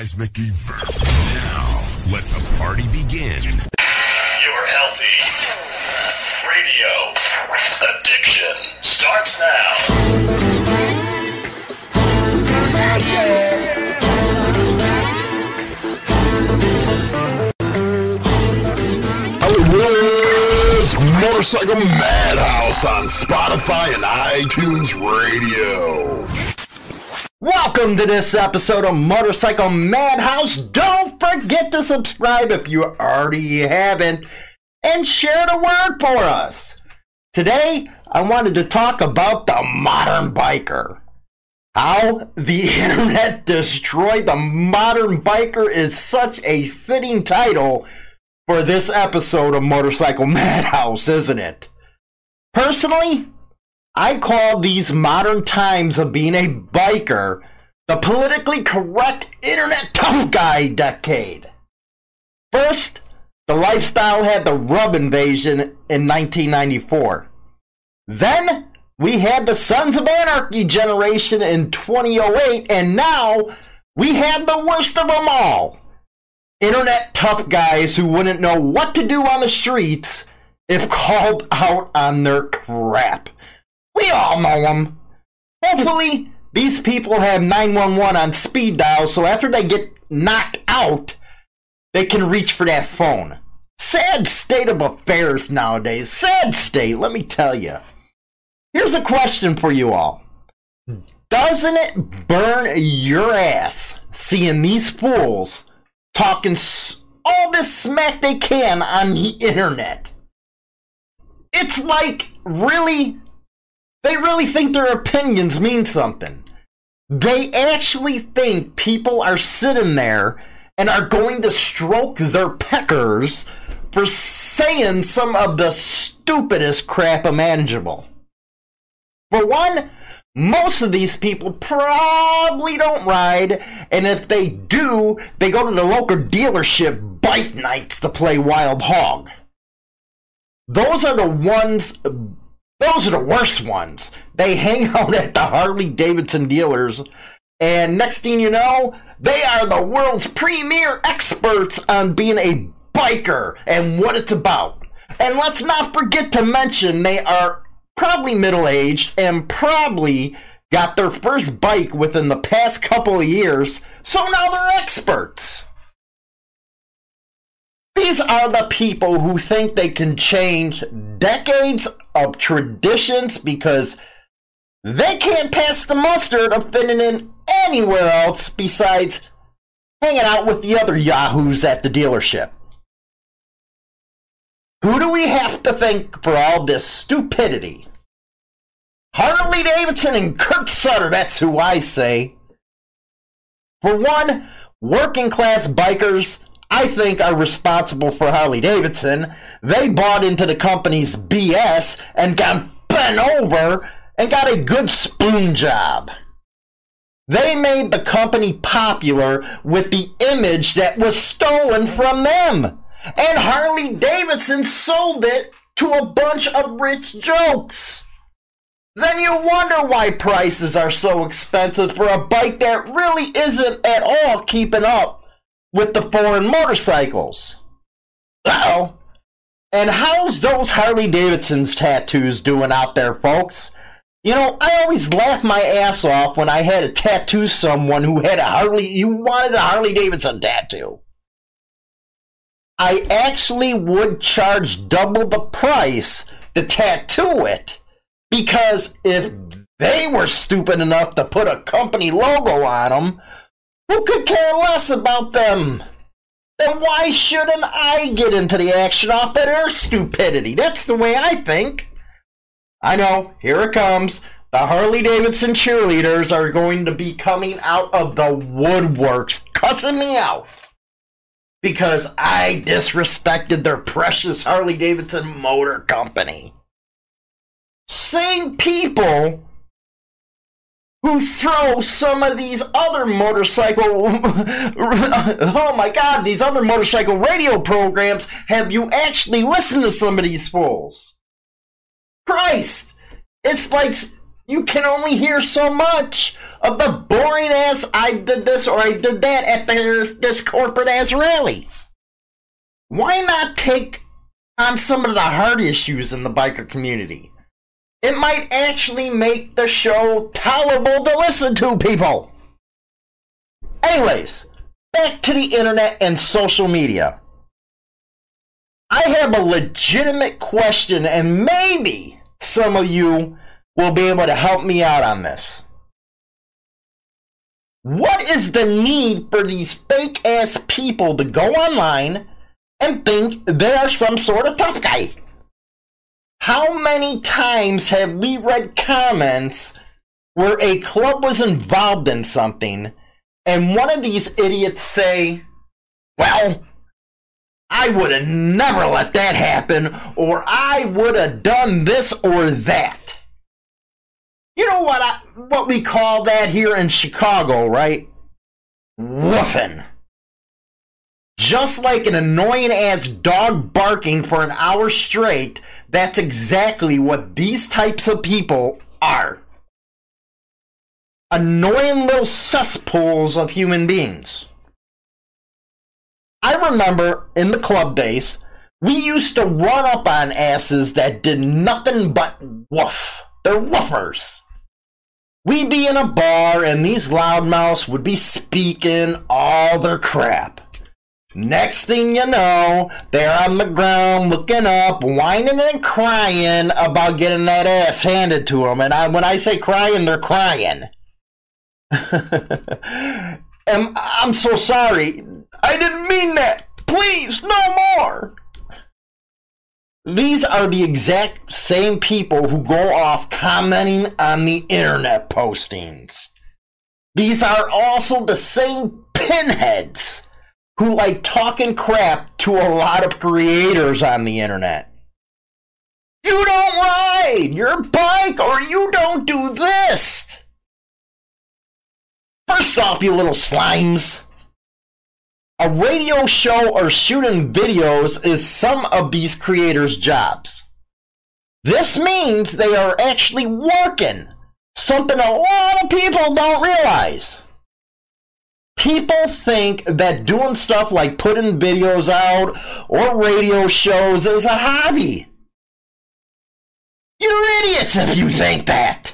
Seismic event. Now, let the party begin. Your healthy radio addiction starts now. Motorcycle Madhouse on Spotify and iTunes Radio. Welcome to this episode of Motorcycle Madhouse. Don't forget to subscribe if you already haven't and share the word for us. Today, I wanted to talk about the modern biker. How the internet destroyed the modern biker is such a fitting title for this episode of Motorcycle Madhouse, isn't it? Personally, I call these modern times of being a biker the politically correct internet tough guy decade. First, the lifestyle had the rub invasion in 1994. Then, we had the Sons of Anarchy generation in 2008, and now we had the worst of them all. Internet tough guys who wouldn't know what to do on the streets if called out on their crap. We all know them. Hopefully, these people have 911 on speed dial, so after they get knocked out, they can reach for that phone. Sad state of affairs nowadays. Sad state, let me tell you. Here's a question for you all. Hmm. Doesn't it burn your ass seeing these fools talking all this smack they can on the internet? It's like, really? They really think their opinions mean something. They actually think people are sitting there and are going to stroke their peckers for saying some of the stupidest crap imaginable. For one, most of these people probably don't ride, and if they do, they go to the local dealership bike nights to play Wild Hog. Those are the ones, those are the worst ones. They hang out at the Harley Davidson dealers, and next thing you know, they are the world's premier experts on being a biker and what it's about. And let's not forget to mention they are probably middle aged and probably got their first bike within the past couple of years, so now they're experts. These are the people who think they can change decades of traditions because they can't pass the mustard of fitting in anywhere else besides hanging out with the other yahoos at the dealership. Who do we have to thank for all this stupidity? Harley Davidson and Kurt Sutter, that's who I say. For one, working class bikers, I think, are responsible for Harley Davidson. They bought into the company's BS and got bent over and got a good spoon job. They made the company popular with the image that was stolen from them. And Harley Davidson sold it to a bunch of rich jokes. Then you wonder why prices are so expensive for a bike that really isn't at all keeping up with the foreign motorcycles. Oh. And how's those Harley Davidson's tattoos doing out there, folks? You know, I always laugh my ass off when I had to tattoo someone who had a Harley, who wanted a Harley Davidson tattoo. I actually would charge double the price to tattoo it. Because if they were stupid enough to put a company logo on them, who could care less about them? Then why shouldn't I get into the action off of their stupidity? That's the way I think. I know, here it comes. The Harley Davidson cheerleaders are going to be coming out of the woodworks, cussing me out. Because I disrespected their precious Harley Davidson Motor Company. Same people who throw some of these other motorcycle oh my god these other motorcycle radio programs have you actually listened to some of these fools christ it's like you can only hear so much of the boring ass I did this or I did that at this, this corporate ass rally. Why not take on some of the hard issues in the biker community? It might actually make the show tolerable to listen to, people. Anyways, back to the internet and social media. I have a legitimate question, and maybe some of you will be able to help me out on this. What is the need for these fake ass people to go online and think they are some sort of tough guy? How many times have we read comments where a club was involved in something and one of these idiots say, Well, I would have never let that happen, or I would have done this or that. You know what I, what we call that here in Chicago, right? Woofing. Just like an annoying ass dog barking for an hour straight, that's exactly what these types of people are. Annoying little cesspools of human beings. I remember in the club days, we used to run up on asses that did nothing but woof. They're woofers. We'd be in a bar and these loudmouths would be speaking all their crap. Next thing you know, they're on the ground looking up, whining and crying about getting that ass handed to them. And I, when I say crying, they're crying. I'm so sorry. I didn't mean that. Please, no more. These are the exact same people who go off commenting on the internet postings. These are also the same pinheads who like talking crap to a lot of creators on the internet. You don't ride your bike or you don't do this. First off, you little slimes. A radio show or shooting videos is some of these creators' jobs. This means they are actually working, something a lot of people don't realize. People think that doing stuff like putting videos out or radio shows is a hobby. You're idiots if you think that.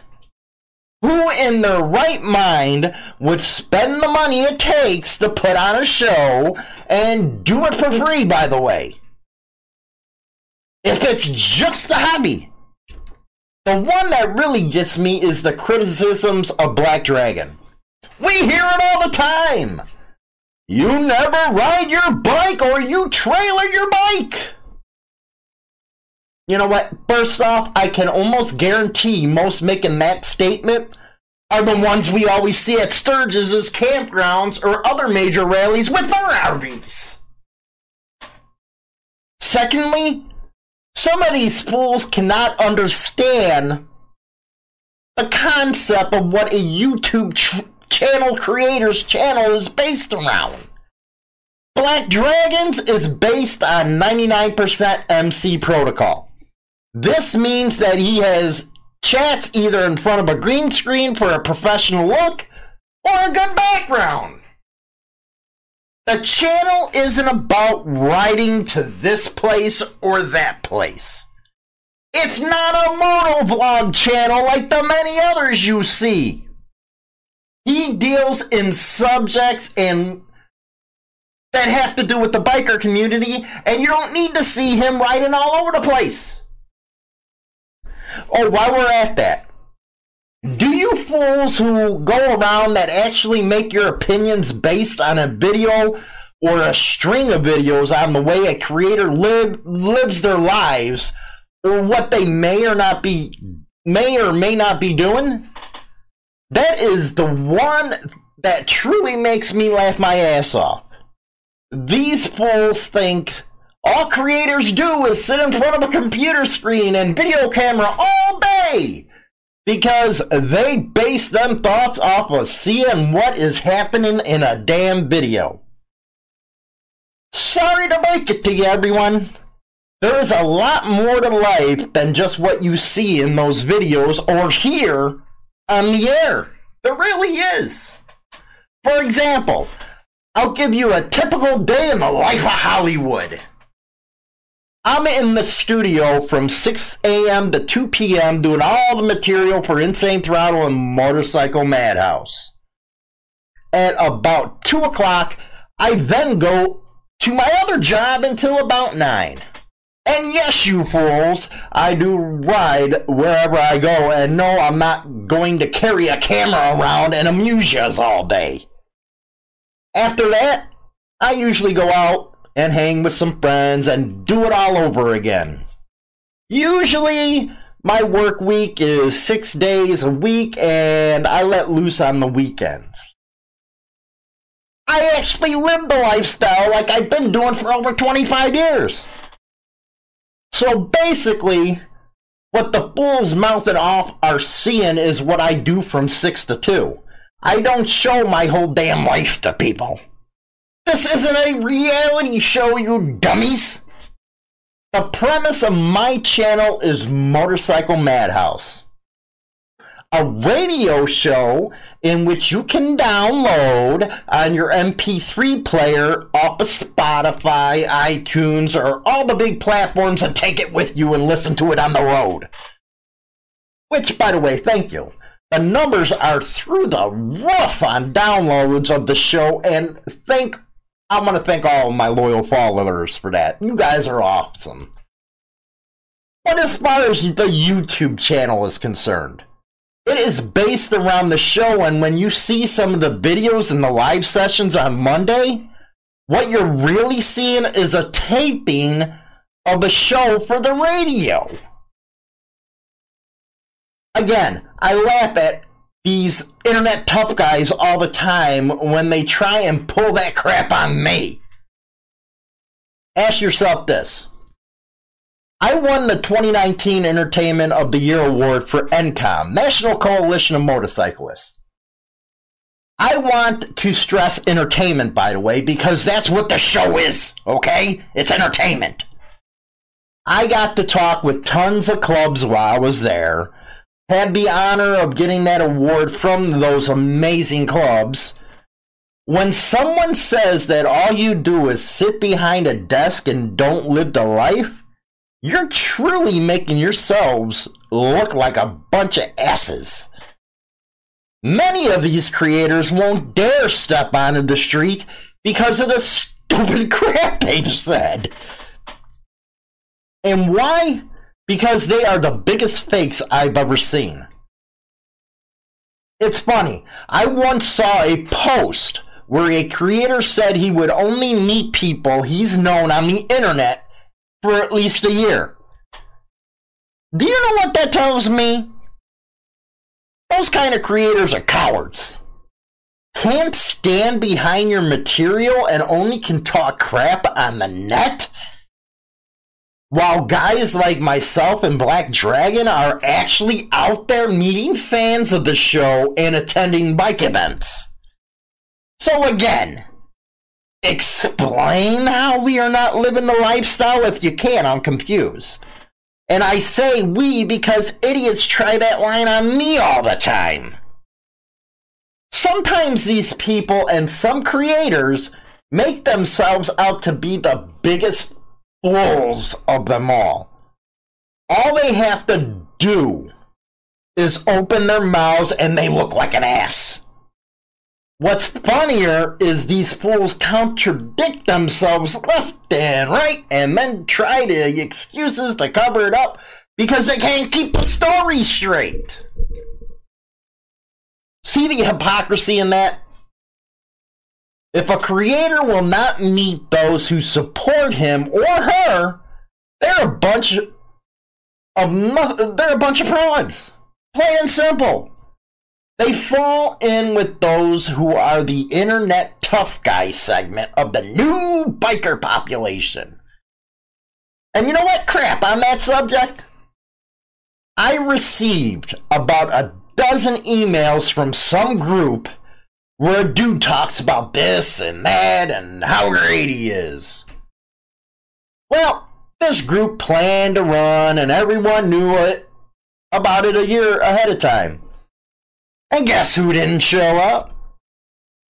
Who in their right mind would spend the money it takes to put on a show and do it for free, by the way? If it's just a hobby. The one that really gets me is the criticisms of Black Dragon. We hear it all the time. You never ride your bike or you trailer your bike. You know what? First off, I can almost guarantee most making that statement are the ones we always see at Sturgis's campgrounds or other major rallies with their RVs. Secondly, some of these fools cannot understand the concept of what a YouTube ch- channel creator's channel is based around. Black Dragons is based on 99% MC protocol. This means that he has chats either in front of a green screen for a professional look or a good background. The channel isn't about riding to this place or that place. It's not a moto vlog channel like the many others you see. He deals in subjects and that have to do with the biker community, and you don't need to see him riding all over the place. Oh, while we're at that, do you fools who go around that actually make your opinions based on a video or a string of videos on the way a creator live, lives their lives or what they may or not be may or may not be doing? That is the one that truly makes me laugh my ass off. These fools think all creators do is sit in front of a computer screen and video camera all day because they base them thoughts off of seeing what is happening in a damn video. Sorry to break it to you, everyone. There is a lot more to life than just what you see in those videos or hear on the air. There really is. For example, I'll give you a typical day in the life of Hollywood. I'm in the studio from 6 a.m. to 2 p.m. doing all the material for Insane Throttle and Motorcycle Madhouse. At about 2 o'clock, I then go to my other job until about 9. And yes, you fools, I do ride wherever I go, and no, I'm not going to carry a camera around and amuse yous all day. After that, I usually go out and hang with some friends and do it all over again. Usually, my work week is six days a week, and I let loose on the weekends. I actually live the lifestyle like I've been doing for over 25 years. So basically, what the fools mouthing off are seeing is what I do from 6 to 2. I don't show my whole damn life to people. This isn't a reality show, you dummies. The premise of my channel is Motorcycle Madhouse, a radio show in which you can download on your MP3 player off of Spotify, iTunes, or all the big platforms and take it with you and listen to it on the road. Which, by the way, thank you. The numbers are through the roof on downloads of the show, and thank I want to thank all of my loyal followers for that. You guys are awesome. But as far as the YouTube channel is concerned, it is based around the show, and when you see some of the videos and the live sessions on Monday, what you're really seeing is a taping of a show for the radio. Again, I laugh at these internet tough guys all the time when they try and pull that crap on me. Ask yourself this. I won the 2019 Entertainment of the Year award for NCOM, National Coalition of Motorcyclists. I want to stress entertainment, by the way, because that's what the show is, okay? It's entertainment. I got to talk with tons of clubs while I was there had the honor of getting that award from those amazing clubs. When someone says that all you do is sit behind a desk and don't live the life, you're truly making yourselves look like a bunch of asses. Many of these creators won't dare step onto the street because of the stupid crap they've said. And why? because they are the biggest fakes I've ever seen. It's funny. I once saw a post where a creator said he would only meet people he's known on the internet for at least a year. Do you know what that tells me? Those kind of creators are cowards. Can't stand behind your material and only can talk crap on the net? While guys like myself and Black Dragon are actually out there meeting fans of the show and attending bike events. So again, explain how we are not living the lifestyle if you can. I'm confused. And I say we because idiots try that line on me all the time. Sometimes these people and some creators make themselves out to be the biggest fools of them all. All they have to do is open their mouths and they look like an ass. What's funnier is these fools contradict themselves left and right and then try to excuses to cover it up because they can't keep the story straight. See the hypocrisy in that? If a creator will not meet those who support him or her, they're a bunch of they're a bunch of frauds. Plain and simple. They fall in with those who are the internet tough guy segment of the new biker population. And you know what? Crap on that subject. I received about a dozen emails from some group where a dude talks about this and that and how great he is. Well, this group planned to run and everyone knew it about it a year ahead of time. And guess who didn't show up?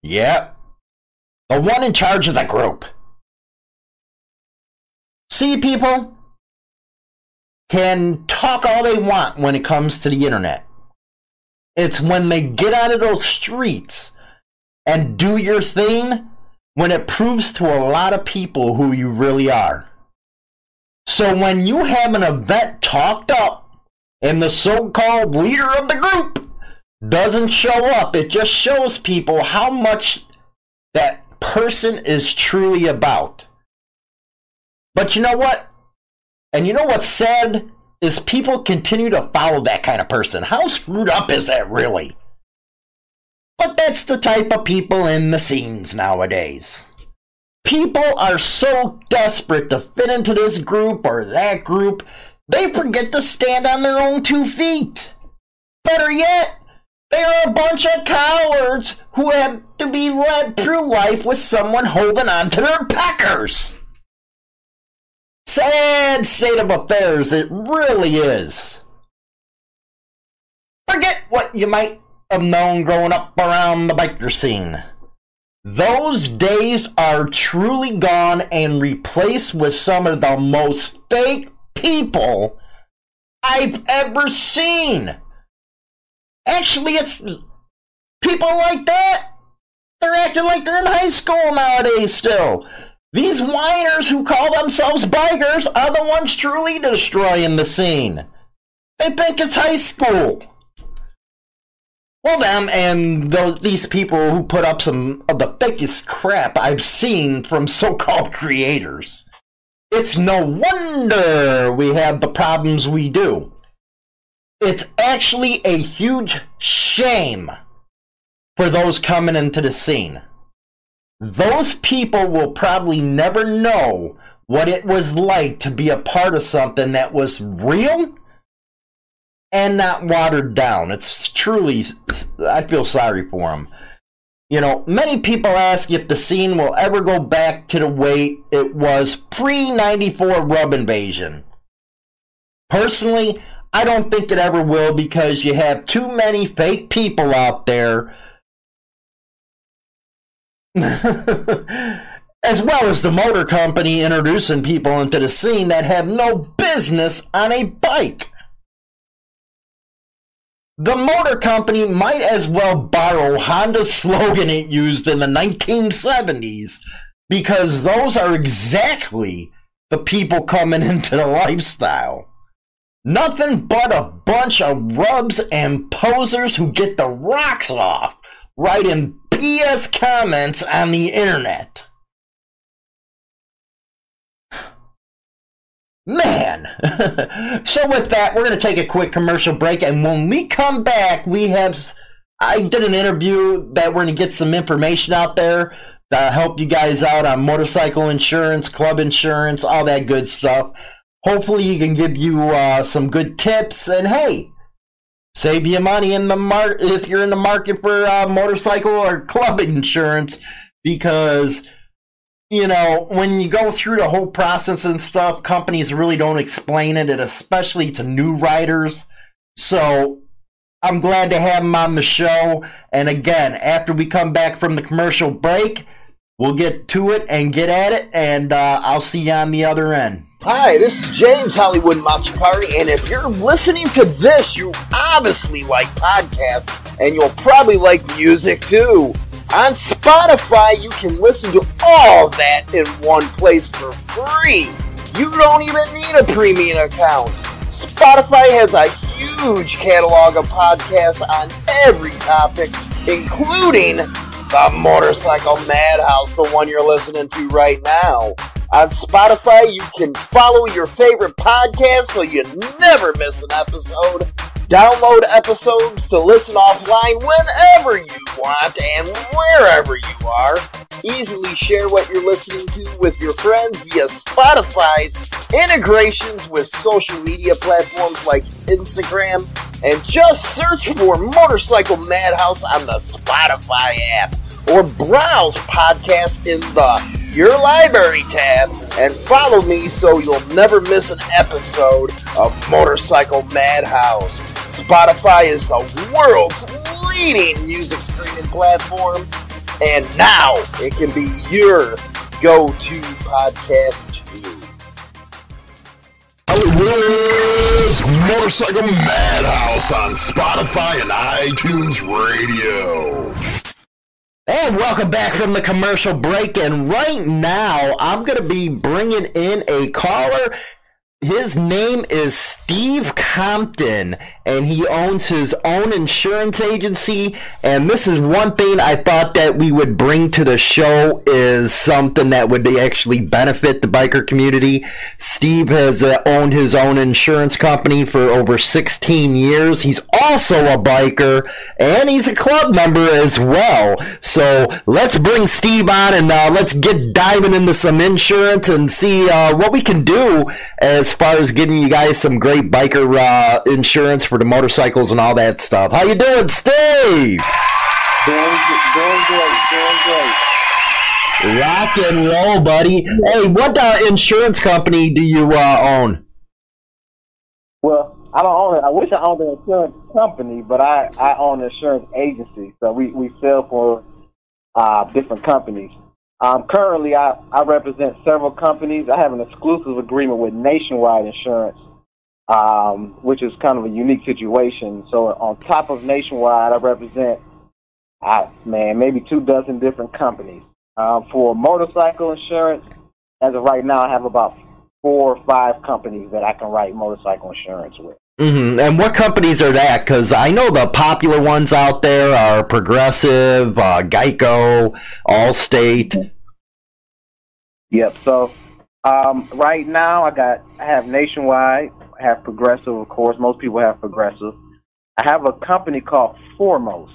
Yep. The one in charge of the group. See, people can talk all they want when it comes to the internet. It's when they get out of those streets and do your thing when it proves to a lot of people who you really are. So when you have an event talked up and the so called leader of the group doesn't show up, it just shows people how much that person is truly about. But you know what? And you know what's sad? Is people continue to follow that kind of person. How screwed up is that really? But that's the type of people in the scenes nowadays. People are so desperate to fit into this group or that group, they forget to stand on their own two feet. Better yet, they are a bunch of cowards who have to be led through life with someone holding on to their peckers. Sad state of affairs, it really is. Forget what you might have known growing up around the biker scene. Those days are truly gone and replaced with some of the most fake people I've ever seen. Actually, it's people like that. They're acting like they're in high school nowadays still. These whiners who call themselves bikers are the ones truly destroying the scene. They think it's high school. Well, them and those, these people who put up some of the fakest crap I've seen from so called creators. It's no wonder we have the problems we do. It's actually a huge shame for those coming into the scene. Those people will probably never know what it was like to be a part of something that was real and not watered down. It's truly, I feel sorry for them. You know, many people ask if the scene will ever go back to the way it was pre 94 Rub Invasion. Personally, I don't think it ever will because you have too many fake people out there. as well as the motor company introducing people into the scene that have no business on a bike. The motor company might as well borrow Honda's slogan it used in the 1970s because those are exactly the people coming into the lifestyle. Nothing but a bunch of rubs and posers who get the rocks off writing BS comments on the internet. Man! so, with that, we're going to take a quick commercial break, and when we come back, we have. I did an interview that we're going to get some information out there to help you guys out on motorcycle insurance, club insurance, all that good stuff. Hopefully, he can give you uh, some good tips, and hey, save you money in the mar- if you're in the market for uh, motorcycle or club insurance because you know, when you go through the whole process and stuff, companies really don't explain it, and especially to new riders. So I'm glad to have him on the show. And again, after we come back from the commercial break, we'll get to it and get at it, and uh, I'll see you on the other end. Hi, this is James Hollywood Machipari, and if you're listening to this, you obviously like podcasts, and you'll probably like music too. On Spotify, you can listen to all that in one place for free. You don't even need a premium account. Spotify has a huge catalog of podcasts on every topic, including the Motorcycle Madhouse, the one you're listening to right now. On Spotify, you can follow your favorite podcast so you never miss an episode. Download episodes to listen offline whenever you want and wherever you are. Easily share what you're listening to with your friends via Spotify's integrations with social media platforms like Instagram. And just search for Motorcycle Madhouse on the Spotify app or browse podcasts in the Your Library tab and follow me so you'll never miss an episode of Motorcycle Madhouse. Spotify is the world's leading music streaming platform. And now it can be your go to podcast too. Motorcycle Madhouse on Spotify and iTunes Radio. And welcome back from the commercial break. And right now, I'm going to be bringing in a caller. His name is Steve Compton, and he owns his own insurance agency. And this is one thing I thought that we would bring to the show is something that would actually benefit the biker community. Steve has uh, owned his own insurance company for over 16 years. He's also a biker, and he's a club member as well. So let's bring Steve on and uh, let's get diving into some insurance and see uh, what we can do as far as getting you guys some great biker uh, insurance for the motorcycles and all that stuff. How you doing, Steve? Doing, doing great, doing great. Rock and roll, buddy. Hey, what uh, insurance company do you uh, own? Well, I don't own it. I wish I owned an insurance company, but I, I own an insurance agency. So we, we sell for uh, different companies. Um, currently, I, I represent several companies. I have an exclusive agreement with Nationwide Insurance, um, which is kind of a unique situation. So on top of Nationwide, I represent, I, man, maybe two dozen different companies. Um, for motorcycle insurance, as of right now, I have about four or five companies that I can write motorcycle insurance with. Hmm And what companies are that? Because I know the popular ones out there are Progressive, uh, Geico, Allstate. Yep. So um, right now, I got I have Nationwide, I have Progressive, of course. Most people have Progressive. I have a company called Foremost.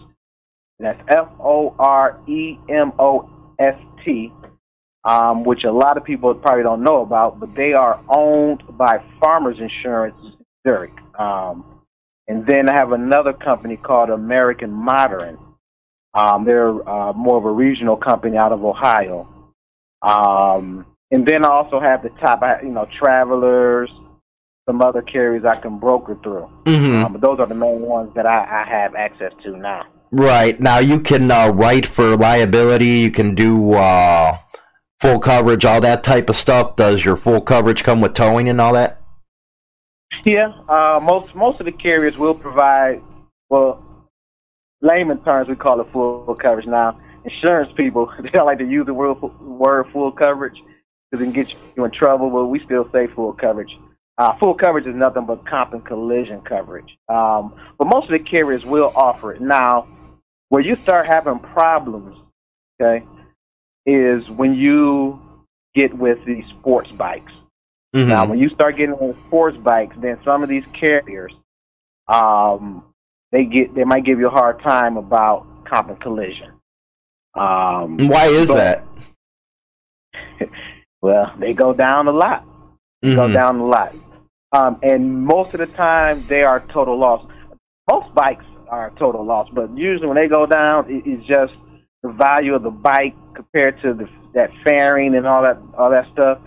That's F O R E M O S T, um, which a lot of people probably don't know about, but they are owned by Farmers Insurance Zurich. Um, and then I have another company called American Modern. Um, they're uh, more of a regional company out of Ohio. Um, and then I also have the top, you know, Travelers, some other carriers I can broker through. hmm Um, but those are the main ones that I, I have access to now. Right. Now you can uh, write for liability. You can do uh, full coverage, all that type of stuff. Does your full coverage come with towing and all that? Yeah, uh, most most of the carriers will provide. Well, layman terms, we call it full coverage. Now, insurance people they don't like to use the word word full coverage because it can get you in trouble. But we still say full coverage. Uh, full coverage is nothing but comp and collision coverage. Um, but most of the carriers will offer it. Now, where you start having problems, okay, is when you get with these sports bikes. Mhm. Now, when you start getting on sports bikes, then some of these carriers, um, they get they might give you a hard time about comp and collision. Um, Why is but- that? Well, they go down a lot. They Go down a lot, um, and most of the time they are total loss. Most bikes are total loss, but usually when they go down, it, it's just the value of the bike compared to the that fairing and all that all that stuff.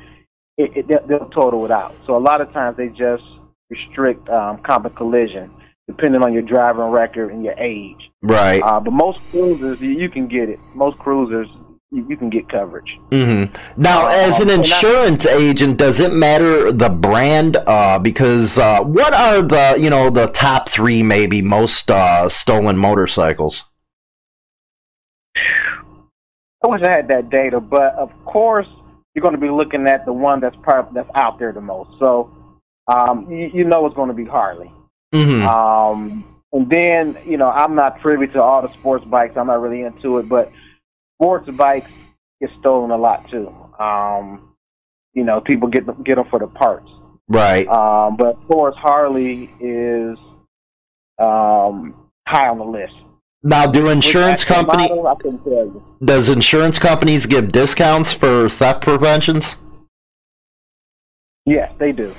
It, it they'll, total it out. So a lot of times they just restrict um, comp collision depending on your driving record and your age. Right. Uh, but most cruisers, you, you can get it. Most cruisers, you, you can get coverage. Mm-hmm. Now, Uh, as an and I- insurance agent, does it matter the brand? Uh, because uh, what are the you know the top three maybe most uh, stolen motorcycles? I wish I had that data, but of course you're going to be looking at the one that's part that's out there the most. So um, you, you know it's going to be Harley. hmm Um, and then you know I'm not privy to all the sports bikes. I'm not really into it, but sports bikes get stolen a lot too. Um, you know, people get them, get them for the parts. Right. Um, but of course Harley is um, high on the list. Now, do insurance Which actual company model, I couldn't tell you. does insurance companies give discounts for theft preventions? Yes, they do.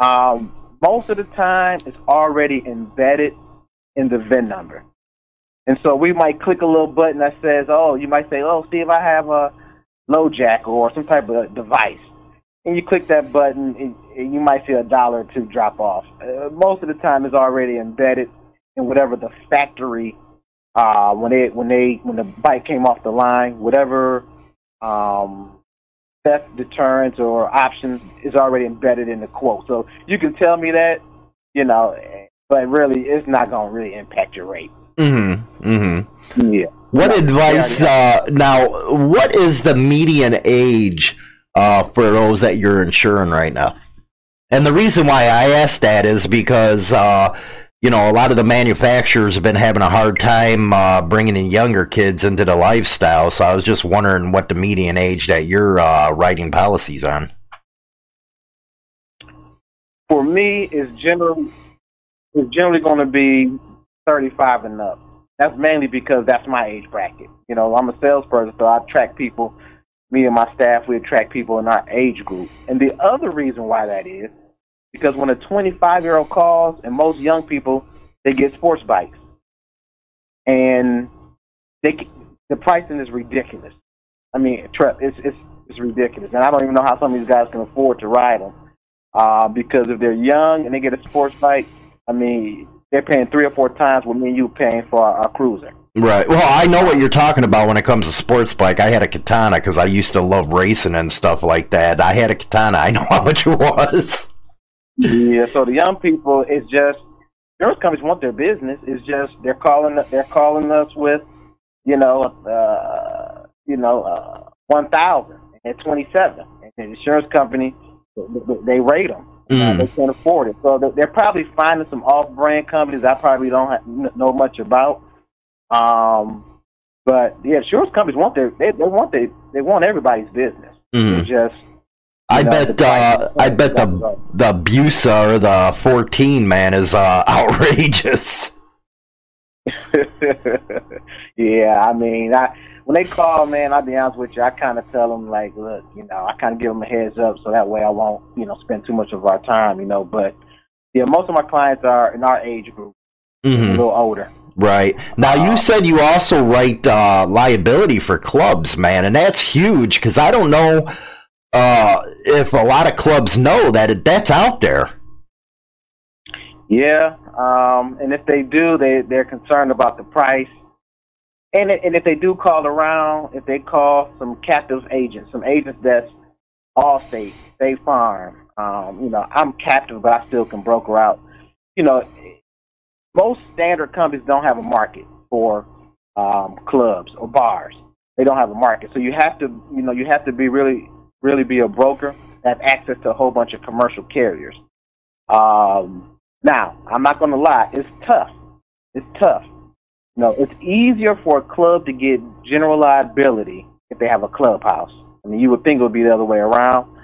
Um, most of the time, it's already embedded in the VIN number. And so we might click a little button that says, oh, you might say, oh, see if I have a LoJack or some type of device. And you click that button, and, and you might see a dollar or two drop off. Uh, most of the time, it's already embedded in whatever the factory uh, when they when they when the bike came off the line, whatever um, theft deterrence or options is already embedded in the quote. So you can tell me that, you know, but really, it's not going to really impact your rate. Mm-hmm. Mm-hmm. Yeah. What advice uh, now? What is the median age uh, for those that you're insuring right now? And the reason why I asked that is because uh, you know a lot of the manufacturers have been having a hard time uh, bringing in younger kids into the lifestyle. So I was just wondering what the median age that you're uh, writing policies on. For me, is generally is generally going to be 35 and up. That's mainly because that's my age bracket. You know, I'm a salesperson, so I attract people. Me and my staff, we attract people in our age group. And the other reason why that is because when a 25 year old calls, and most young people, they get sports bikes, and they the pricing is ridiculous. I mean, it's it's it's ridiculous, and I don't even know how some of these guys can afford to ride them. Uh, because if they're young and they get a sports bike, I mean, they're paying three or four times what me and you paying for a, our cruiser. Right. Well, I know what you're talking about when it comes to sports bike. I had a Katana because I used to love racing and stuff like that. I had a Katana. I know how much it was. Yeah, so the young people, it's just insurance companies want their business. It's just they're calling they're calling us with, you know, uh, you know, uh, one thousand at twenty seven, and the insurance company they- rate them. Uh, Mm. they can't afford it, so they're- they're probably finding some off-brand companies I probably don't have, know much about. Um, but yeah, insurance companies want their they, they want they they want everybody's business. Mm. It's just I know, bet. the Uh, I bet the the Busa or the 14 man is uh, outrageous. yeah, I mean, I when they call, man, I'll be honest with you. I kind of tell them like, look, you know, I kind of give them a heads up so that way I won't, you know, spend too much of our time, you know. But yeah, most of my clients are in our age group, a hmm little older. Right now, you said you also write uh, liability for clubs, man, and that's huge because I don't know uh, if a lot of clubs know that it, that's out there. Yeah, um, and if they do, they they're concerned about the price. And and if they do call around, if they call some captive agents, some agents that's Allstate, State Farm, um, you know, I'm captive, but I still can broker out. You know, most standard companies don't have a market for um, clubs or bars. They don't have a market, so you have to, you know, you have to be really, really be a broker, have access to a whole bunch of commercial carriers. Um, now, I'm not going to lie, it's tough. It's tough. You know, it's easier for a club to get general liability if they have a clubhouse. I mean, you would think it would be the other way around,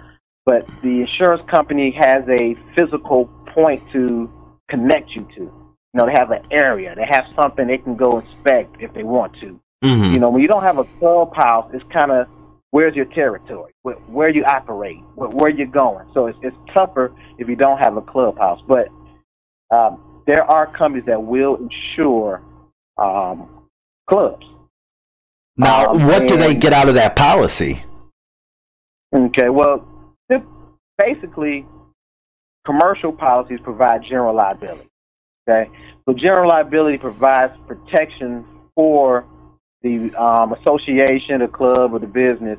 but the insurance company has a physical point to connect you to. You know, they have an area. They have something they can go inspect if they want to. hmm You know, when you don't have a clubhouse, it's kind of where's your territory, where, where you operate, where, where you're going. So it's, it's tougher if you don't have a clubhouse. But um, there are companies that will insure um, clubs. Now, Um, what do they get out of that policy? Okay, well, basically, commercial policies provide general liability. Okay, so general liability provides protection for the um, association, the club, or the business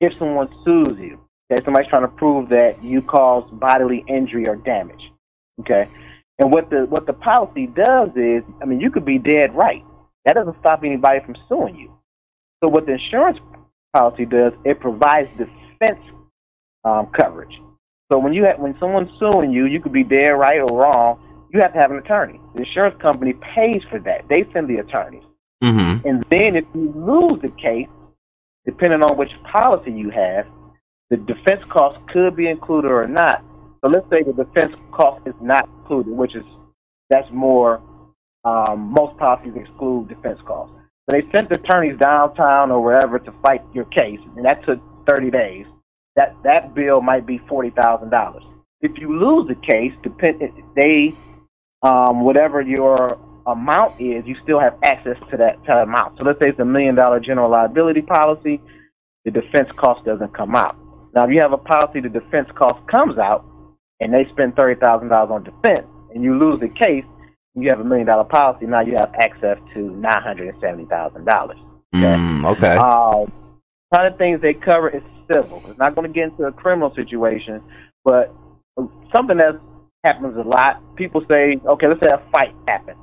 if someone sues you. Okay, somebody's trying to prove that you caused bodily injury or damage. Okay, and what the what the policy does is, I mean, you could be dead right. That doesn't stop anybody from suing you. So what the insurance policy does, it provides defense um, coverage. So when you have, when someone's suing you, you could be dead right or wrong. You have to have an attorney. The insurance company pays for that. They send the attorneys. Hmm And then if you lose the case, depending on which policy you have, the defense cost could be included or not. So let's say the defense cost is not included, which is that's more. Um, most policies exclude defense costs. So they sent attorneys downtown or wherever to fight your case, and that took 30 days. That that bill might be forty thousand dollars. If you lose the case, depend they um, whatever your amount is, you still have access to that, to that amount. So let's say it's a million dollar general liability policy, the defense cost doesn't come out. Now, if you have a policy, the defense cost comes out, and they spend thirty thousand dollars on defense, and you lose the case, you have a million dollar policy. Now you have access to nine hundred and seventy thousand dollars. Mm, okay. Um, kind of things they cover is civil. It's not going to get into a criminal situation, but something that happens a lot. People say, okay, let's say a fight happened,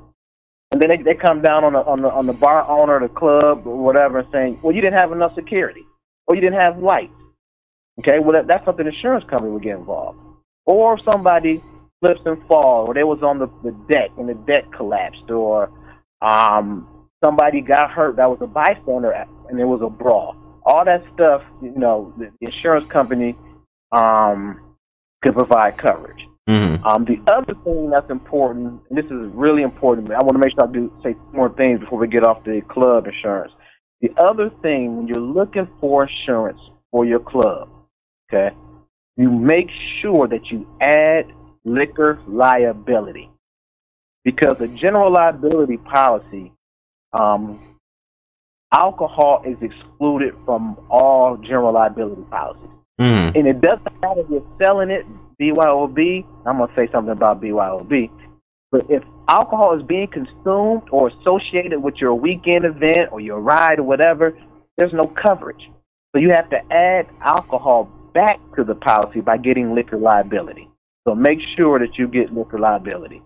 and then they they come down on the on the on the bar owner, the club, or whatever, and saying, well, you didn't have enough security, or you didn't have lights. Okay, well that, that's something the insurance company would get involved, or somebody slips and falls, or they was on the, the deck and the deck collapsed, or um, somebody got hurt that was a bystander and it was a brawl. All that stuff, you know, the, the insurance company um, could provide coverage. Mhm. Um, the other thing that's important, and this is really important, I want to make sure I do say more things before we get off the club insurance. The other thing, when you're looking for insurance for your club, okay, you make sure that you add liquor liability because a general liability policy, um, alcohol is excluded from all general liability policies. Mhm. And it doesn't matter if you're selling it, BYOB. I'm going to say something about BYOB. But if alcohol is being consumed or associated with your weekend event or your ride or whatever, there's no coverage. So you have to add alcohol back to the policy by getting liquor liability. So make sure that you get liquor liability,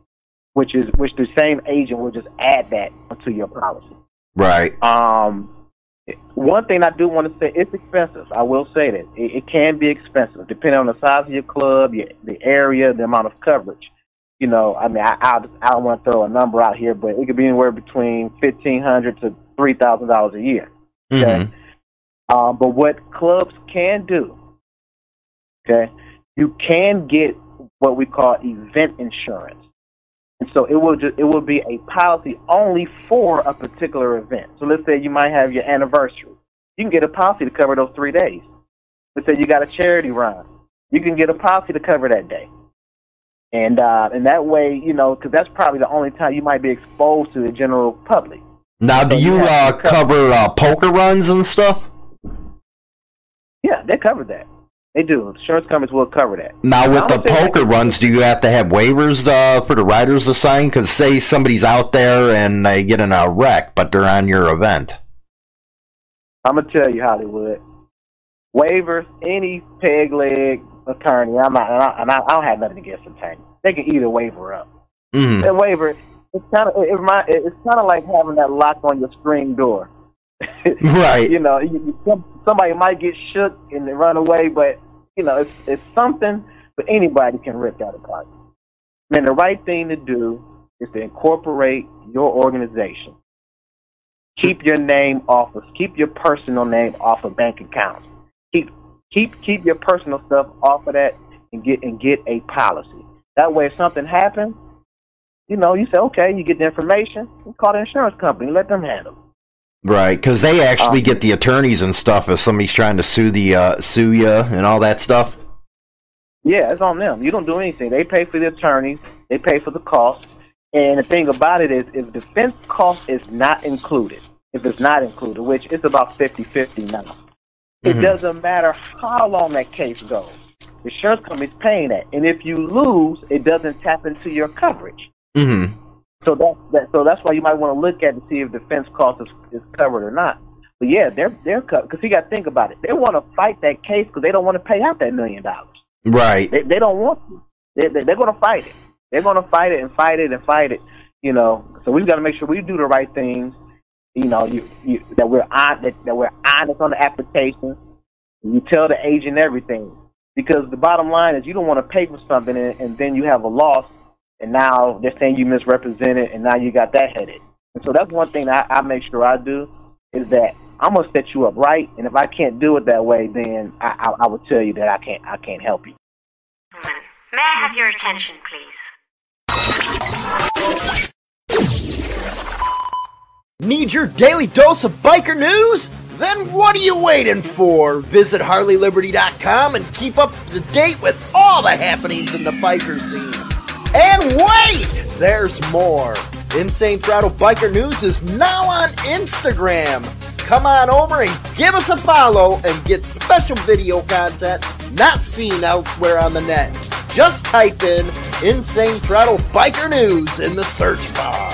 which is which the same agent will just add that to your policy. Right. Um, one thing I do want to say, it's expensive. I will say that it, it can be expensive, depending on the size of your club, your, the area, the amount of coverage. You know, I mean, I I, I don't want to throw a number out here, but it could be anywhere between fifteen hundred to three thousand dollars a year. Mhm. Um, but what clubs can do, okay, you can get what we call event insurance, and so it will just, it will be a policy only for a particular event. So let's say you might have your anniversary, you can get a policy to cover those three days. Let's say you got a charity run, you can get a policy to cover that day. And uh, and that way, you know, because that's probably the only time you might be exposed to the general public. Now, do So you you uh, cover- cover uh, poker runs and stuff? Yeah, they cover that. They do. Insurance companies will cover that. Now, with the poker runs, do you have to have waivers uh, for the riders to sign? Because say somebody's out there and they get in a wreck, but they're on your event. I'm gonna tell you, Hollywood. Waivers, any peg leg attorney. I'm not, and I, and I, I don't have nothing against attorneys. They can either waiver up. Mhm. That waiver, it's kind of, it, remind, it's kind of like having that lock on your screen door. Right. you know, you, you, somebody might get shook and they run away, but you know, it's it's something. But anybody can rip that apart. Man, the right thing to do is to incorporate your organization. Keep your name off of, keep your personal name off of bank accounts. Keep keep keep your personal stuff off of that and get and get a policy. That way, if something happens, you know, you say, okay, you get the information, you call the insurance company, let them handle it. Right, because they actually Um, get the attorneys and stuff if somebody's trying to sue the uh, sue you and all that stuff. Yeah, it's on them. You don't do anything. They pay for the attorneys. They pay for the costs. And the thing about it is, if defense cost is not included, if it's not included, which is about 50-50 now, it Mhm. doesn't matter how long that case goes. The insurance company's paying that. And if you lose, it doesn't tap into your coverage. hmm So that, that so that's why you might want to look at and see if defense cost is, is covered or not. But yeah, they're they're covered because you got to think about it. They want to fight that case because they don't want to pay out that million dollars. Right. They they don't want to. They, they they're going to fight it. They're going to fight it and fight it and fight it. You know. So we've got to make sure we do the right things. You know, you, you that we're on that, that we're honest on the application. You tell the agent everything because the bottom line is you don't want to pay for something and, and then you have a loss and now they're saying you misrepresented and now you got that headed. And so that's one thing that I, I make sure I do is that I'm gonna set you up right, and if I can't do it that way, then I, I, I will tell you that I can't I can't help you. May I have your attention, please? Need your daily dose of biker news? Then what are you waiting for? Visit HarleyLiberty.com and keep up to date with all the happenings in the biker scene. And wait! There's more. Insane Throttle Biker News is now on Instagram. Come on over and give us a follow and get special video content not seen elsewhere on the net. Just type in Insane Throttle Biker News in the search bar.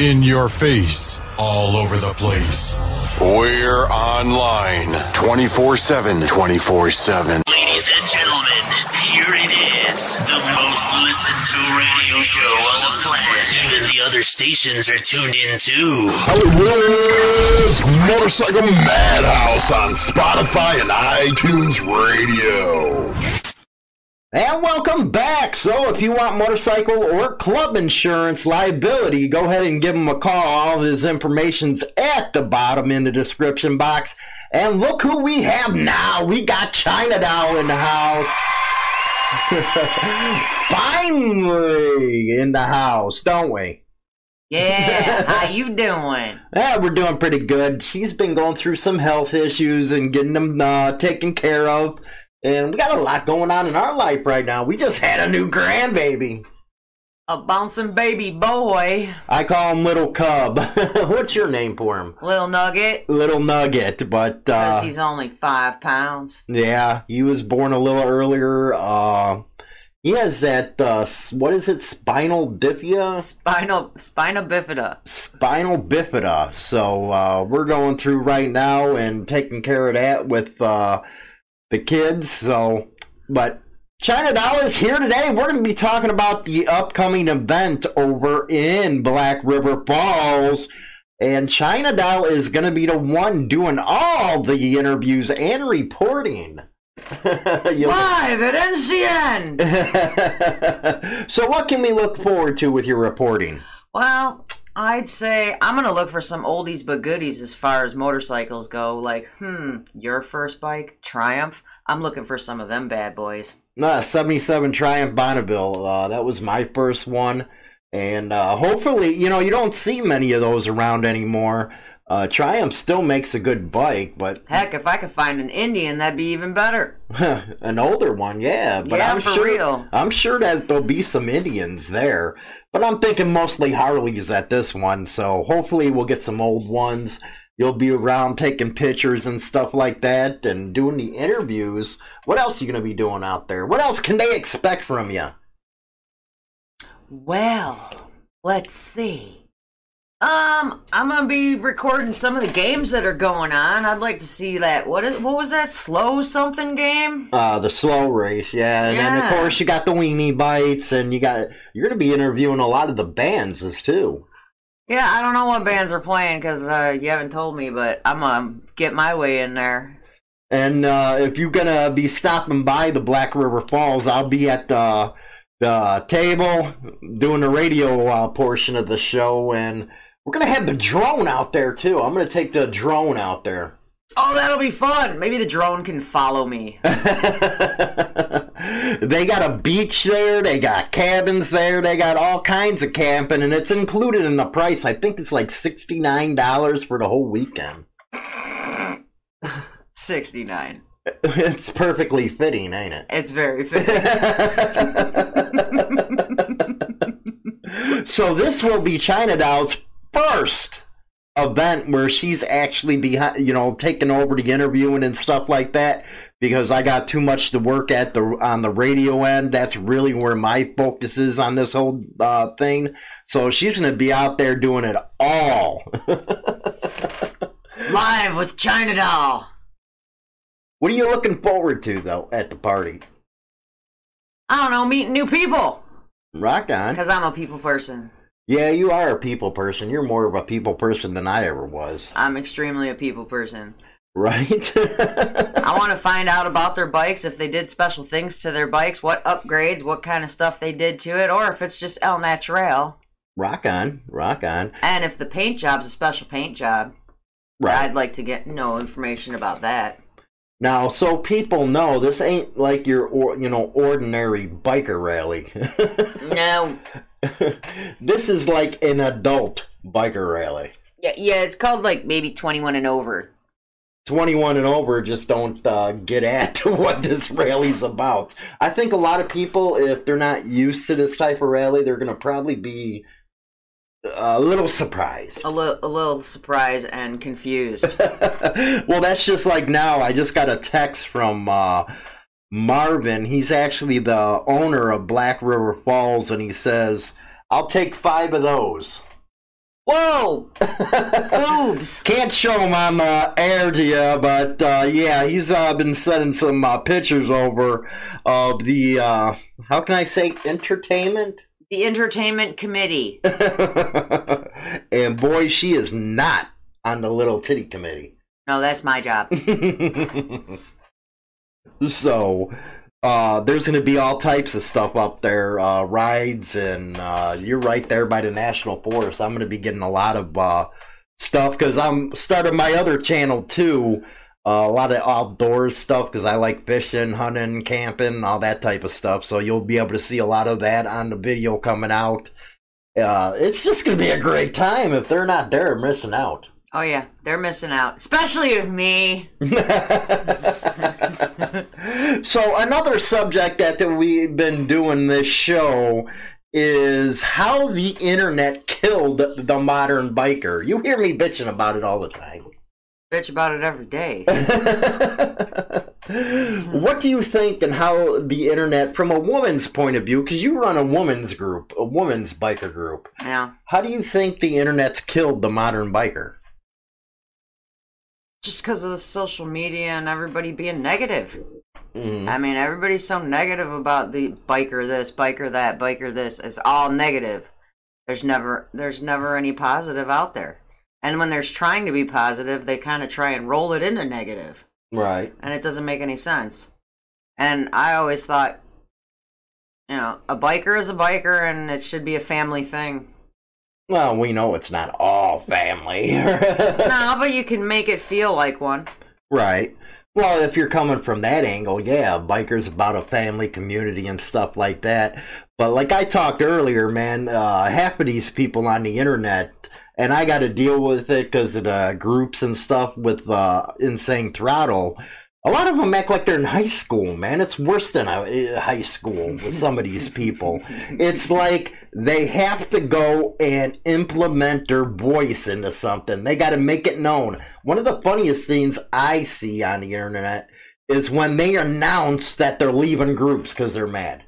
In your face, all over the place. We're online 24 7. 24 7. Ladies and gentlemen, here it is. The most listened to radio show on the planet. Even the other stations are tuned in too. Hollywood's Motorcycle Madhouse on Spotify and iTunes Radio. And welcome back. So, if you want motorcycle or club insurance liability, go ahead and give him a call. All his information's at the bottom in the description box. And look who we have now. We got China Doll in the house. Finally in the house, don't we? Yeah, how you doing? Yeah, we're doing pretty good. She's been going through some health issues and getting them uh, taken care of. And we got a lot going on in our life right now. We just had a new grandbaby. A bouncing baby boy, I call him Little Cub. What's your name for him? little nugget, Little Nugget. But because uh, he's only five pounds. yeah, he was born a little earlier. Uh, he has that, uh, what is it, spinal bifida? Spinal, spina bifida. spinal bifida. So uh, we're going through right now and taking care of that with uh, the kids. So, but China Doll is here today. We're going to be talking about the upcoming event over in Black River Falls. And China Doll is going to be the one doing all the interviews and reporting. Live at NCN! so, what can we look forward to with your reporting? Well, I'd say I'm gonna look for some oldies but goodies as far as motorcycles go. Like, hmm, your first bike, Triumph. I'm looking for some of them bad boys. Nah, 77 Triumph Bonneville. Uh, that was my first one. And uh, hopefully, you know, you don't see many of those around anymore. Uh, Triumph still makes a good bike, but Heck, if I could find an Indian, that'd be even better. an older one, yeah. But Yeah, I'm for sure, real. I'm sure that there'll be some Indians there. But I'm thinking mostly Harleys at this one. So hopefully we'll get some old ones. You'll be around taking pictures and stuff like that and doing the interviews. What else are you going to be doing out there? What else can they expect from you? Well, let's see. Um, I'm gonna be recording some of the games that are going on. I'd like to see that. What is, what was that slow something game? Uh, the slow race, yeah, and then of course you got the weenie bites, and you got you're gonna be interviewing a lot of the bands as too. Yeah, I don't know what bands are playing because uh, you haven't told me, but I'm gonna get my way in there. And uh, if you're gonna be stopping by the Black River Falls, I'll be at the the table doing the radio uh, portion of the show, and we're gonna have the drone out there too. I'm gonna take the drone out there. Oh, that'll be fun. Maybe the drone can follow me. they got a beach there, they got cabins there, they got all kinds of camping, and it's included in the price. I think it's like $69 for the whole weekend. 69. It's perfectly fitting, ain't it? It's very fitting. so this will be China Doll's first event where she's actually behind, you know, taking over the interviewing and stuff like that. Because I got too much to work at the on the radio end. That's really where my focus is on this whole uh, thing. So she's gonna be out there doing it all. Live with China Doll. what are you looking forward to though at the party? I don't know, meeting new people. Rock on. Because I'm a people person. Yeah, you are a people person. You're more of a people person than I ever was. I'm extremely a people person. Right? I want to find out about their bikes, if they did special things to their bikes, what upgrades, what kind of stuff they did to it, or if it's just El Natural. rock on. Rock on. And if the paint job's a special paint job, Right. I'd like to get no information about that. Now, so people know this ain't like your, or, you know, ordinary biker rally. No. this is like an adult biker rally. Yeah, yeah, it's called like maybe 21 and over. 21 and over just don't uh, get at what this rally's about. I think a lot of people, if they're not used to this type of rally, they're going to probably be a little surprised. A, li- a little surprised and confused. well, that's just like now. I just got a text from uh, Marvin. He's actually the owner of Black River Falls, and he says, "I'll take five of those." Whoa! Boobs! Can't show him on the air to you, but uh, yeah, he's uh, been sending some uh, pictures over of the uh, how can I say entertainment. The entertainment committee. and boy, she is not on the little titty committee. No, that's my job. so uh, there's going to be all types of stuff up there, uh, rides, and uh, you're right there by the national forest. I'm going to be getting a lot of uh, stuff because I'm starting my other channel too. Uh, a lot of outdoors stuff because I like fishing, hunting, camping, all that type of stuff. So you'll be able to see a lot of that on the video coming out. Uh, it's just going to be a great time. If they're not there, missing out. Oh yeah, they're missing out, especially with me. so another subject that we've been doing this show is how the internet killed the modern biker. You hear me bitching about it all the time. Bitch about it every day. what do you think and how the internet, from a woman's point of view, because you run a woman's group, a woman's biker group. Yeah. How do you think the internet's killed the modern biker? Just because of the social media and everybody being negative. Mm. I mean, everybody's so negative about the biker this, biker that, biker this. It's all negative. There's never, there's never any positive out there. And when there's trying to be positive, they kind of try and roll it into negative. Right. And it doesn't make any sense. And I always thought, you know, a biker is a biker and it should be a family thing. Well, we know it's not all family. no, but you can make it feel like one. Right. Well, if you're coming from that angle, yeah, bikers about a family community and stuff like that. But like I talked earlier, man, uh, half of these people on the internet, and I got to deal with it because of the groups and stuff with uh, Insane Throttle. A lot of them act like they're in high school, man. It's worse than a, eh, high school with some of these people. It's like they have to go and implement their voice into something. They got to make it known. One of the funniest things I see on the internet is when they announce that they're leaving groups because they're mad.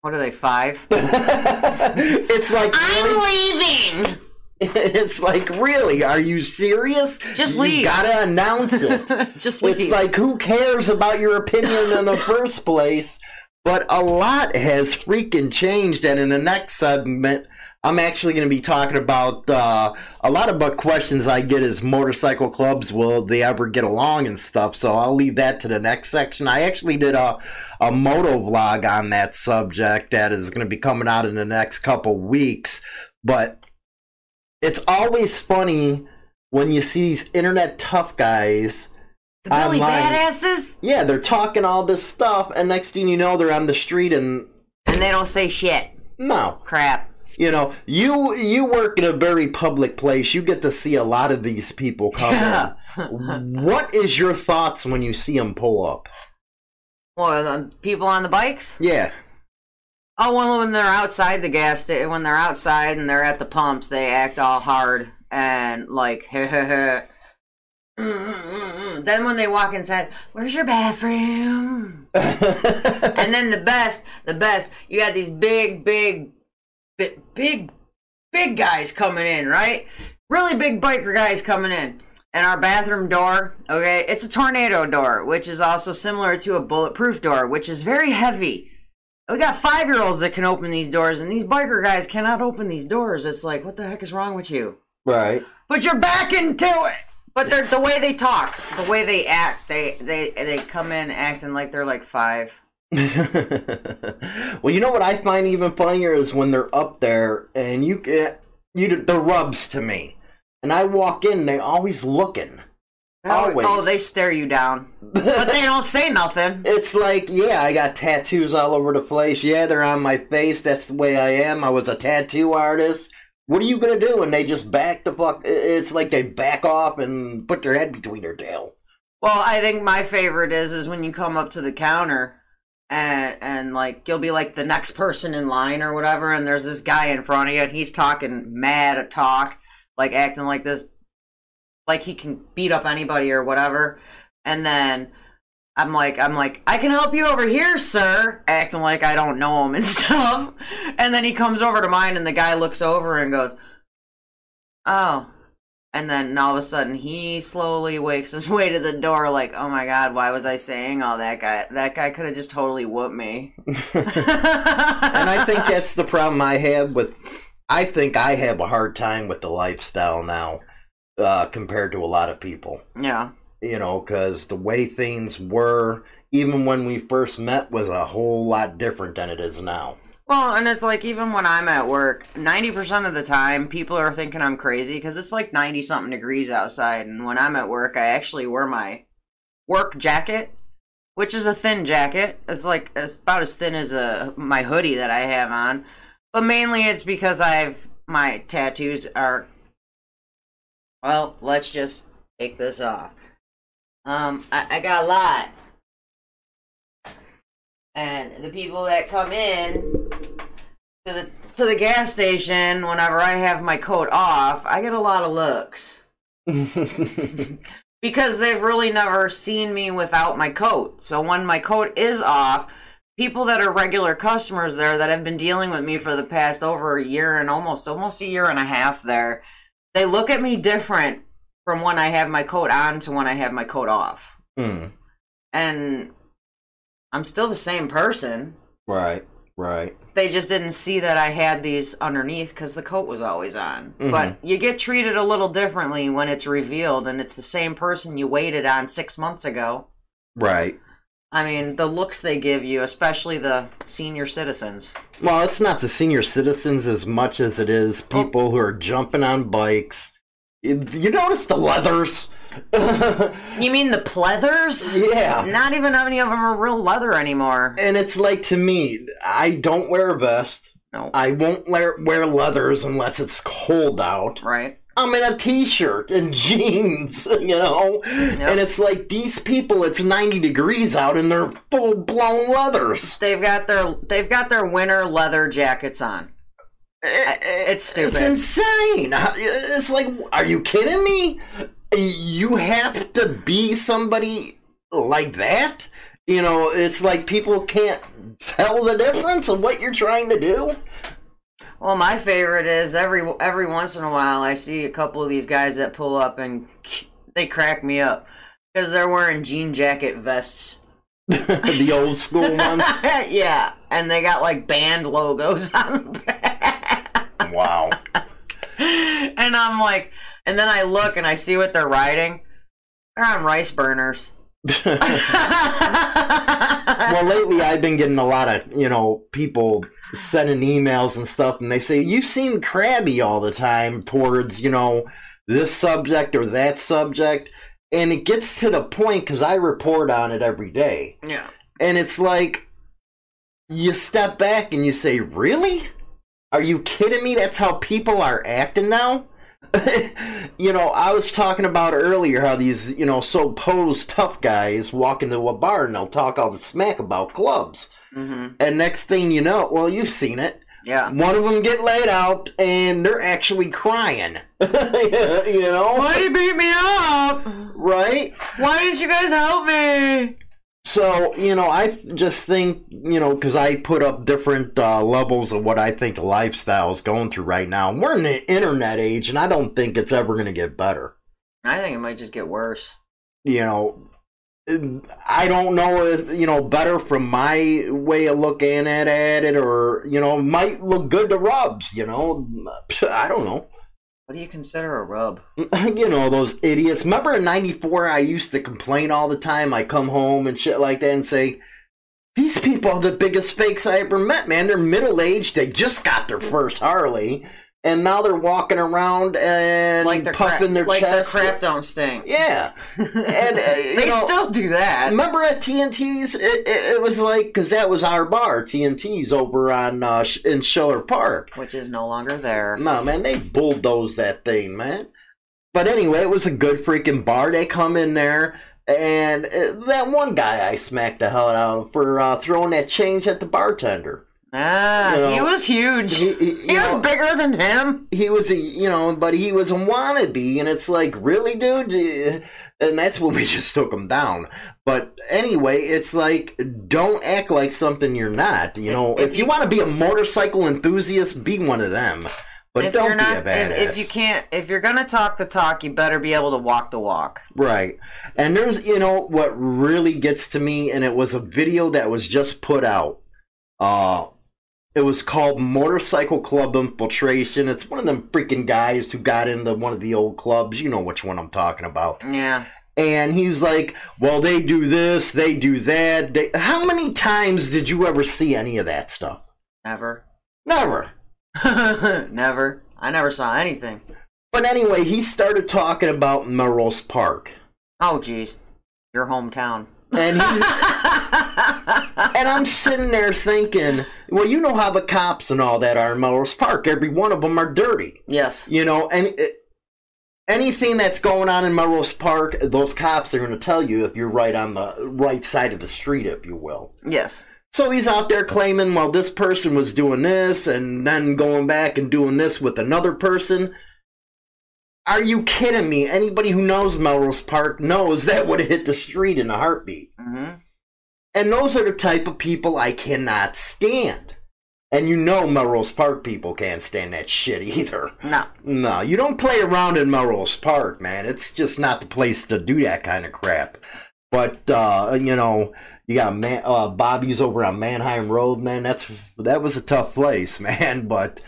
What are they, five? it's like I'm leaving. It's like, really? Are you serious? Just you leave. gotta announce it. Just leave. It's like, who cares about your opinion in the first place? But a lot has freaking changed, and in the next segment, I'm actually going to be talking about uh, a lot of questions I get is motorcycle clubs. Will they ever get along and stuff? So I'll leave that to the next section. I actually did a a moto vlog on that subject that is going to be coming out in the next couple weeks. But it's always funny when you see these internet tough guys. The Billy online. badasses? Yeah, they're talking all this stuff, and next thing you know, they're on the street and And they don't say shit. no, Crap. you know, you you work in a very public place. You get to see a lot of these people come. Yeah. what is your thoughts when you see them pull up? Well, the people on the bikes? Yeah, Oh, well, when they're outside the gas station, when they're outside and they're at the pumps, they act all hard and like, then when they walk inside, where's your bathroom? and then the best, the best, you got these big, big, big, big, big guys coming in, right? Really big biker guys coming in. And our bathroom door, okay, it's a tornado door, which is also similar to a bulletproof door, which is very heavy. We got five year olds that can open these doors, and these biker guys cannot open these doors. It's like, what the heck is wrong with you? right. But you're back into it. But they're the way they talk, the way they act, they they they come in acting like they're like five. well, you know what I find even funnier is when they're up there and you get you the rubs to me, and I walk in, they always looking. Always. Oh, they stare you down, but they don't say nothing. It's like, yeah, I got tattoos all over the place. Yeah, they're on my face. That's the way I am. I was a tattoo artist. What are you gonna do? And they just back the fuck. It's like they back off and put their head between their tail. Well, I think my favorite is is when you come up to the counter and and like you'll be like the next person in line or whatever, and there's this guy in front of you and he's talking mad talk, like acting like this, like he can beat up anybody or whatever, and then I'm like, I'm like, I can help you over here, sir. Acting like I don't know him and stuff. And then he comes over to mine, and the guy looks over and goes, "Oh." And then all of a sudden, he slowly wakes his way to the door, like, "Oh my god, why was I saying all that guy? That guy could have just totally whooped me." and I think that's the problem I have with. I think I have a hard time with the lifestyle now, uh, compared to a lot of people. Yeah. You know, because the way things were, even when we first met, was a whole lot different than it is now. Well, and it's like even when I'm at work, 90% of the time people are thinking I'm crazy because it's like 90 something degrees outside. And when I'm at work, I actually wear my work jacket, which is a thin jacket. It's like it's about as thin as a my hoodie that I have on. But mainly it's because I've my tattoos are well, let's just take this off. Um, I, I got a lot. And the people that come in to the to the gas station whenever I have my coat off, I get a lot of looks. because they've really never seen me without my coat. So when my coat is off, people that are regular customers there that have been dealing with me for the past over a year and almost almost a year and a half there, they look at me different from when I have my coat on to when I have my coat off. Mm. And I'm still the same person. Right, right. They just didn't see that I had these underneath because the coat was always on. Mhm. But you get treated a little differently when it's revealed and it's the same person you waited on six months ago. Right. I mean, the looks they give you, especially the senior citizens. Well, it's not the senior citizens as much as it is oh. people who are jumping on bikes. You you notice the leathers? You mean the pleathers? Yeah. Not even any of them are real leather anymore. And it's like to me, I don't wear a vest. No. I won't wear, wear leathers unless it's cold out. Right. I'm in a t-shirt and jeans, you know? And it's like these people, it's 90 degrees out and they're full blown leathers. They've got their they've got their winter leather jackets on. Eh, eh, it's stupid. It's insane. It's like, are you kidding me? You have to be somebody like that? You know, it's like people can't tell the difference of what you're trying to do. Well, my favorite is every every once in a while I see a couple of these guys that pull up and they crack me up because they're wearing jean jacket vests. the old school ones. yeah, and they got like band logos on the back. Wow. and I'm like, and then I look and I see what they're riding. They're on rice burners. Well, lately I've been getting a lot of, you know, people sending emails and stuff, and they say, You seem crabby all the time towards, you know, this subject or that subject. And it gets to the point because I report on it every day. Yeah. And it's like, you step back and you say, Really? Are you kidding me? That's how people are acting now? you know, I was talking about earlier how these, you know, so posed tough guys walk into a bar and they'll talk all the smack about clubs. Mm-hmm. And next thing you know, well, you've seen it. Yeah. One of them get laid out and they're actually crying. you know? Why you beat me up? Right? Why didn't you guys help me? So, you know, I just think, you know, because I put up different uh, levels of what I think the lifestyle is going through right now. We're in the internet age, and I don't think it's ever going to get better. I think it might just get worse. You know, I don't know if, you know, better from my way of looking at, at it, or, you know, might look good to rubs, you know. I don't know. What do you consider a rub? you know, those idiots. Remember in 94, I used to complain all the time. I come home and shit like that and say, these people are the biggest fakes I ever met, man. They're middle aged. They just got their first Harley. And now they're walking around and Like their puffing crap, their like chest. their crap don't stink. Yeah. And, uh, They know, still do that. Remember at TNT's, it, it, it was like, because that was our bar, TNT's over on uh, in Schiller Park. Which is no longer there. No, man, they bulldozed that thing, man. But anyway, it was a good freaking bar. They come in there, and uh, that one guy I smacked the hell out of for uh, throwing that change at the bartender. Ah, You know, he was huge. He, He, he- was know, bigger than him. he was a, you know, but he was a wannabe, and it's like, really, dude? Uh, And that's when we just took him down. But anyway, it's like, don't act like something you're not. You know, If if, you, you- want to be a motorcycle enthusiast, be one of them. But if don't not, be a badass. if, if you can't, if you're gonna talk the talk, you better be able to walk the walk. Right. And there's, you know, what really gets to me, and it was a video that was just put out. Uh, it was called Motorcycle Club Infiltration. It's one of them freaking guys who got into one of the old clubs. You know which one I'm talking about. Yeah. And he's like, well, they do this, they do that. They... How many times did you ever see any of that stuff? Never. Never. never. I never saw anything. But anyway, he started talking about Melrose Park. Oh, jeez. Your hometown. And he's, and I'm sitting there thinking, well, you know how the cops and all that are in Melrose Park. Every one of them are dirty. Yes. You know, and it, anything that's going on in Melrose Park, those cops are going to tell you if you're right on the right side of the street, if you will. Yes. So he's out there claiming, well, this person was doing this and then going back and doing this with another person. Are you kidding me? Anybody who knows Melrose Park knows that would have hit the street in a heartbeat. Mm-hmm. And those are the type of people I cannot stand. And you know Melrose Park people can't stand that shit either. No. No, you don't play around in Melrose Park, man. It's just not the place to do that kind of crap. But uh, you know, you got man, uh, Bobby's over on Mannheim Road, man. That's that was a tough place, man. But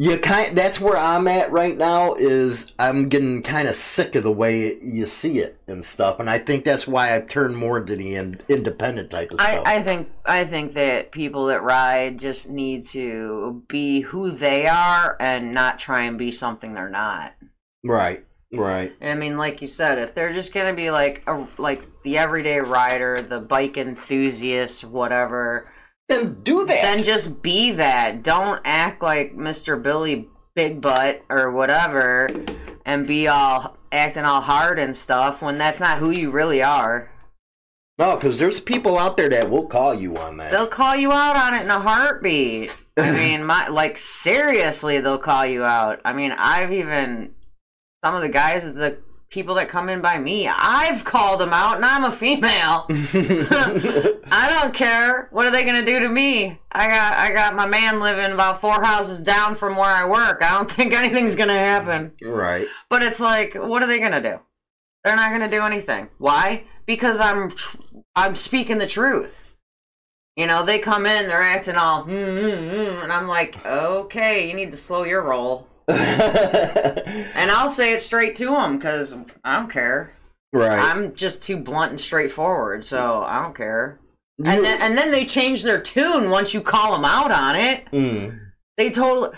you kind that's where I'm at right now. Is I'm getting kind of sick of the way you see it and stuff, and I think that's why I've turned more to the in, independent type of I, stuff. I think I think that people that ride just need to be who they are and not try and be something they're not. right, right. I mean, like you said, if they're just gonna be like a like the everyday rider, the bike enthusiast, whatever, Then do that. then just be that. Don't act like Mr. Billy Big Butt or whatever, and be all acting all hard and stuff when that's not who you really are. no, because there's people out there that will call you on that. They'll call you out on it in a heartbeat. I mean, my like seriously, they'll call you out. I mean, I've even some of the guys, at the people that come in by me, I've called them out, and I'm a female. I don't care. What are they gonna do to me? I got I got my man living about four houses down from where I work. I don't think anything's gonna happen. right. But it's like, what are they gonna do? They're not gonna do anything. Why? Because I'm I'm speaking the truth. You know, they come in, they're acting all, mm, mm, mm, and I'm like, okay, you need to slow your roll. And I'll say it straight to them because I don't care. right. I'm just too blunt and straightforward, so I don't care. You- And then and then they change their tune once you call them out on it. Mm. They totally.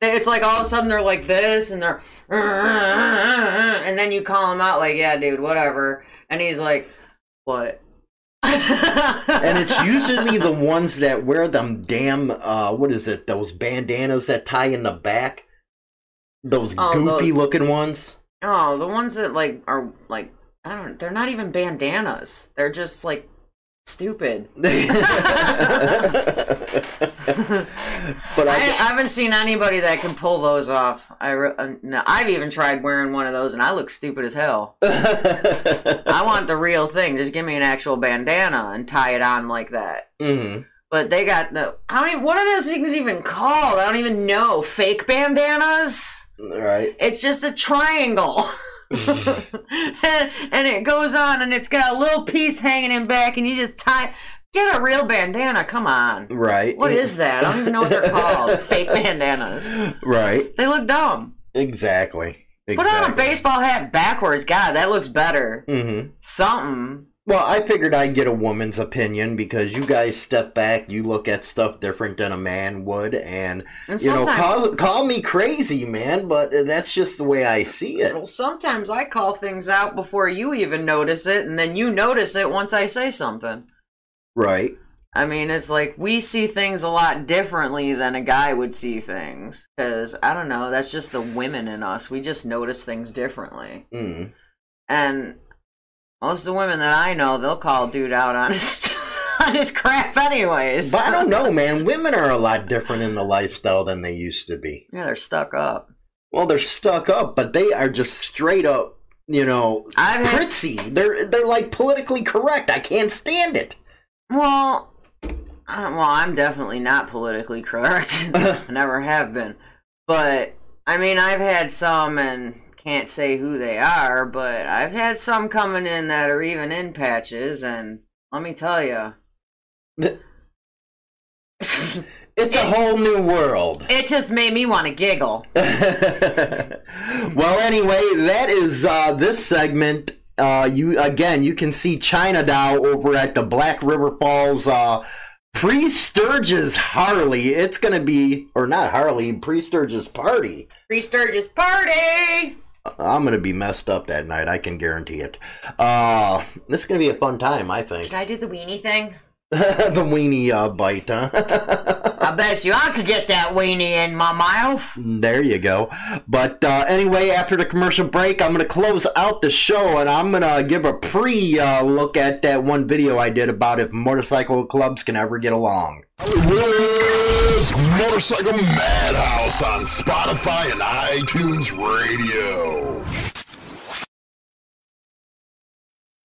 It's like all of a sudden they're like this and they're, and then you call them out like, yeah, dude, whatever, and he's like, what? and it's usually the ones that wear them damn uh what is it those bandanas that tie in the back those Oh, goofy those- looking ones oh, the ones that like are like I don't. They're not even bandanas. They're just like stupid. but I, I haven't seen anybody that can pull those off. I uh, no, I've even tried wearing one of those, and I look stupid as hell. I want the real thing. Just give me an actual bandana and tie it on like that. Mhm. But they got the. I don't even. What are those things even called? I don't even know. Fake bandanas. Right It's just a triangle. and, and it goes on, and it's got a little piece hanging in back, and you just tie. Get a real bandana. Come on. right What is that? I don't even know what they're called. Fake bandanas. right They look dumb. exactly Put on a baseball hat backwards. God, that looks better. hmm Something. Well i figured i'd get a woman's opinion because you guys step back you look at stuff different than a man would and And you know call, call me crazy man but that's just the way i see it Well, sometimes I call things out before you even notice it, and then you notice it once I say something. right I mean, it's like we see things a lot differently than a guy would see things. Because, I don't know, that's just the women in us. We just notice things differently. mm. And most of the women that I know, they'll call dude out on his, on his crap anyways. But I don't know, man. Women are a lot different in the lifestyle than they used to be. Yeah, they're stuck up. Well, they're stuck up, but they are just straight up you know, I've had- prissy. They're they're like politically correct. I can't stand it. Well, uh, well, I'm definitely not politically correct. I never have been. But I mean, I've had some, and can't say who they are, but I've had some coming in that are even in patches, and let me tell you, It's a whole new world. it just made me want to giggle. well, anyway, that is uh, this segment. Uh, you again, you can see China Doll over at the Black River Falls uh, pre Sturgis Harley. It's gonna be, or not Harley, pre Sturgis party. Pre Sturgis party. I'm gonna be messed up that night. I can guarantee it. Uh, this is gonna be a fun time. I think Should I do the weenie thing? the weenie uh, bite, huh? I bet you I could get that weenie in my mouth. There you go. But uh, anyway, after the commercial break, I'm going to close out the show and I'm going to give a pre uh, look at that one video I did about if motorcycle clubs can ever get along. Hollywood's Motorcycle Madhouse on Spotify and iTunes Radio.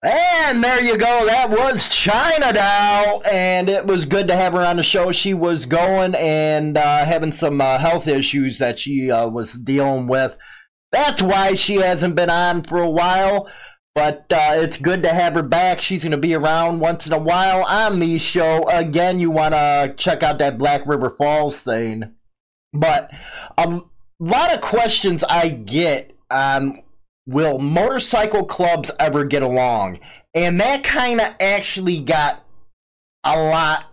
And there you go. That was China Doll, and it was good to have her on the show. She was going and uh, having some uh, health issues that she uh, was dealing with. That's why she hasn't been on for a while. But uh, it's good to have her back. She's going to be around once in a while on the show. Again, you want to check out that Black River Falls thing. But a lot of questions I get on will motorcycle clubs ever get along? And that kind of actually got a lot,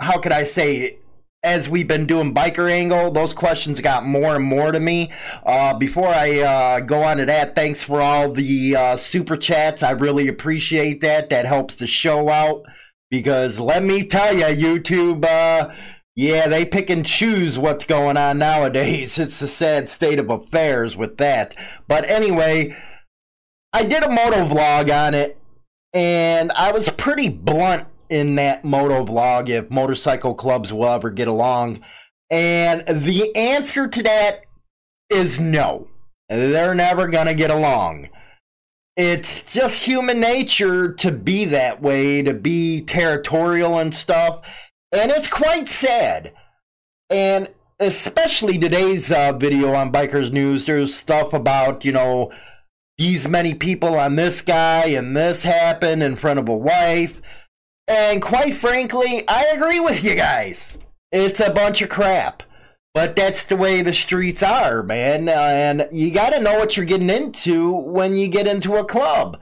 how could I say? As we've been doing Biker Angle, those questions got more and more to me. Uh, before I uh, go on to that, thanks for all the uh, super chats. I really appreciate that. That helps the show out. Because let me tell you, YouTube, uh, yeah, they pick and choose what's going on nowadays. It's a sad state of affairs with that. But anyway, I did a moto vlog on it, and I was pretty blunt in that moto vlog if motorcycle clubs will ever get along. And the answer to that is no. They're never going to get along. It's just human nature to be that way, to be territorial and stuff. And it's quite sad. And especially today's uh, video on Bikers News, there's stuff about, you know, these many people on this guy and this happened in front of a wife. And quite frankly, I agree with you guys. It's a bunch of crap. But that's the way the streets are, man. And you got to know what you're getting into when you get into a club.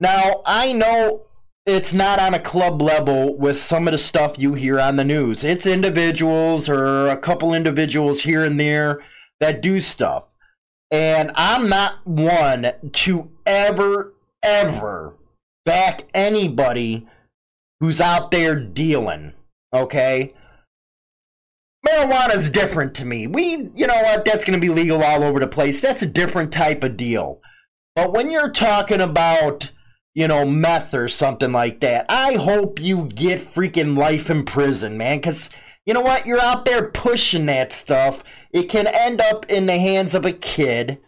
Now, I know it's not on a club level with some of the stuff you hear on the news. It's individuals or a couple individuals here and there that do stuff. And I'm not one to ever, ever back anybody who's out there dealing. Okay? Marijuana's different to me. We, you know what, that's going to be legal all over the place. That's a different type of deal. But when you're talking about, you know, meth or something like that, I hope you get freaking life in prison, man. Because, you know what, you're out there pushing that stuff. It can end up in the hands of a kid,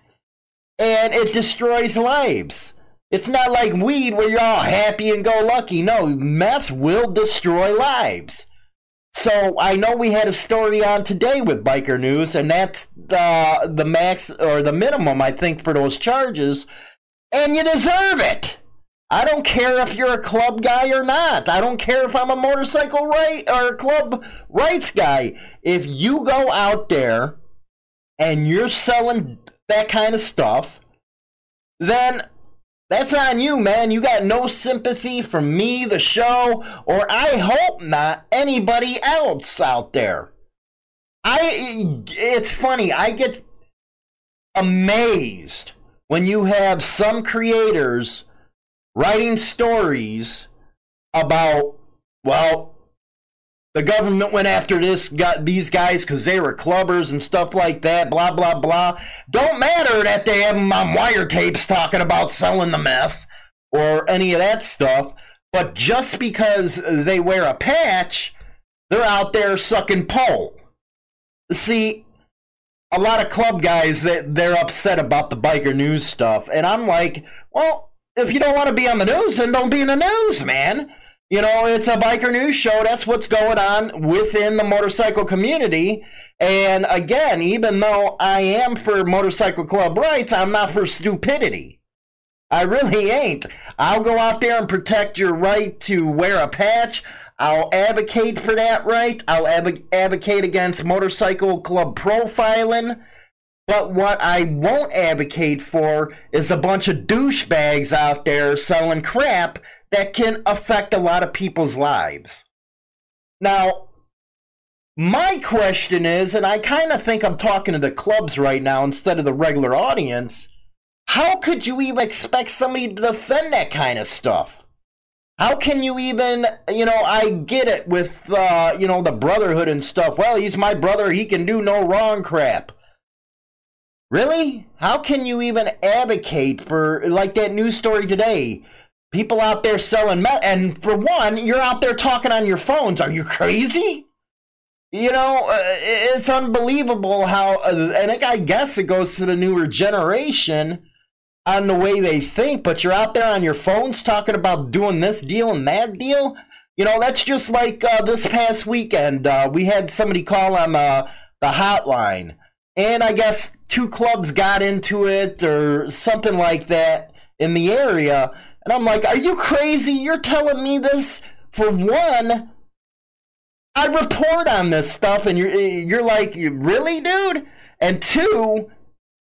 and it destroys lives. It's not like weed where you're all happy and go lucky. No, meth will destroy lives. So I know we had a story on today with Biker News, and that's the the max or the minimum I think for those charges, and you deserve it. I don't care if you're a club guy or not. I don't care if I'm a motorcycle right or club rights guy. If you go out there and you're selling that kind of stuff, then that's on you, man. You got no sympathy for me, the show, or I hope not anybody else out there. I it's funny. I get amazed when you have some creators writing stories about well the government went after this got these guys because they were clubbers and stuff like that blah blah blah. Don't matter that they have them on wiretapes talking about selling the meth or any of that stuff but just because they wear a patch they're out there sucking pole. See a lot of club guys that they're upset about the biker news stuff, and I'm like, well, if you don't want to be on the news, then don't be in the news, man. You know, it's a biker news show. That's what's going on within the motorcycle community. And again, even though I am for motorcycle club rights, I'm not for stupidity. I really ain't. I'll go out there and protect your right to wear a patch. I'll advocate for that right. I'll ab- advocate against motorcycle club profiling. But what I won't advocate for is a bunch of douchebags out there selling crap that can affect a lot of people's lives. Now, my question is, and I kind of think I'm talking to the clubs right now instead of the regular audience, how could you even expect somebody to defend that kind of stuff? How can you even, you know, I get it with, uh, you know, the brotherhood and stuff. Well, he's my brother, he can do no wrong crap. Really? How can you even advocate for, like that news story today? People out there selling meth, and for one, you're out there talking on your phones. Are you crazy? You know, uh, it's unbelievable how, uh, and I guess it goes to the newer generation on the way they think, but you're out there on your phones talking about doing this deal and that deal. You know, that's just like uh, this past weekend. Uh, we had somebody call on the, the hotline, and I guess two clubs got into it or something like that in the area. And I'm like, are you crazy? You're telling me this for one. I report on this stuff, and you're you're like, really, dude? And two,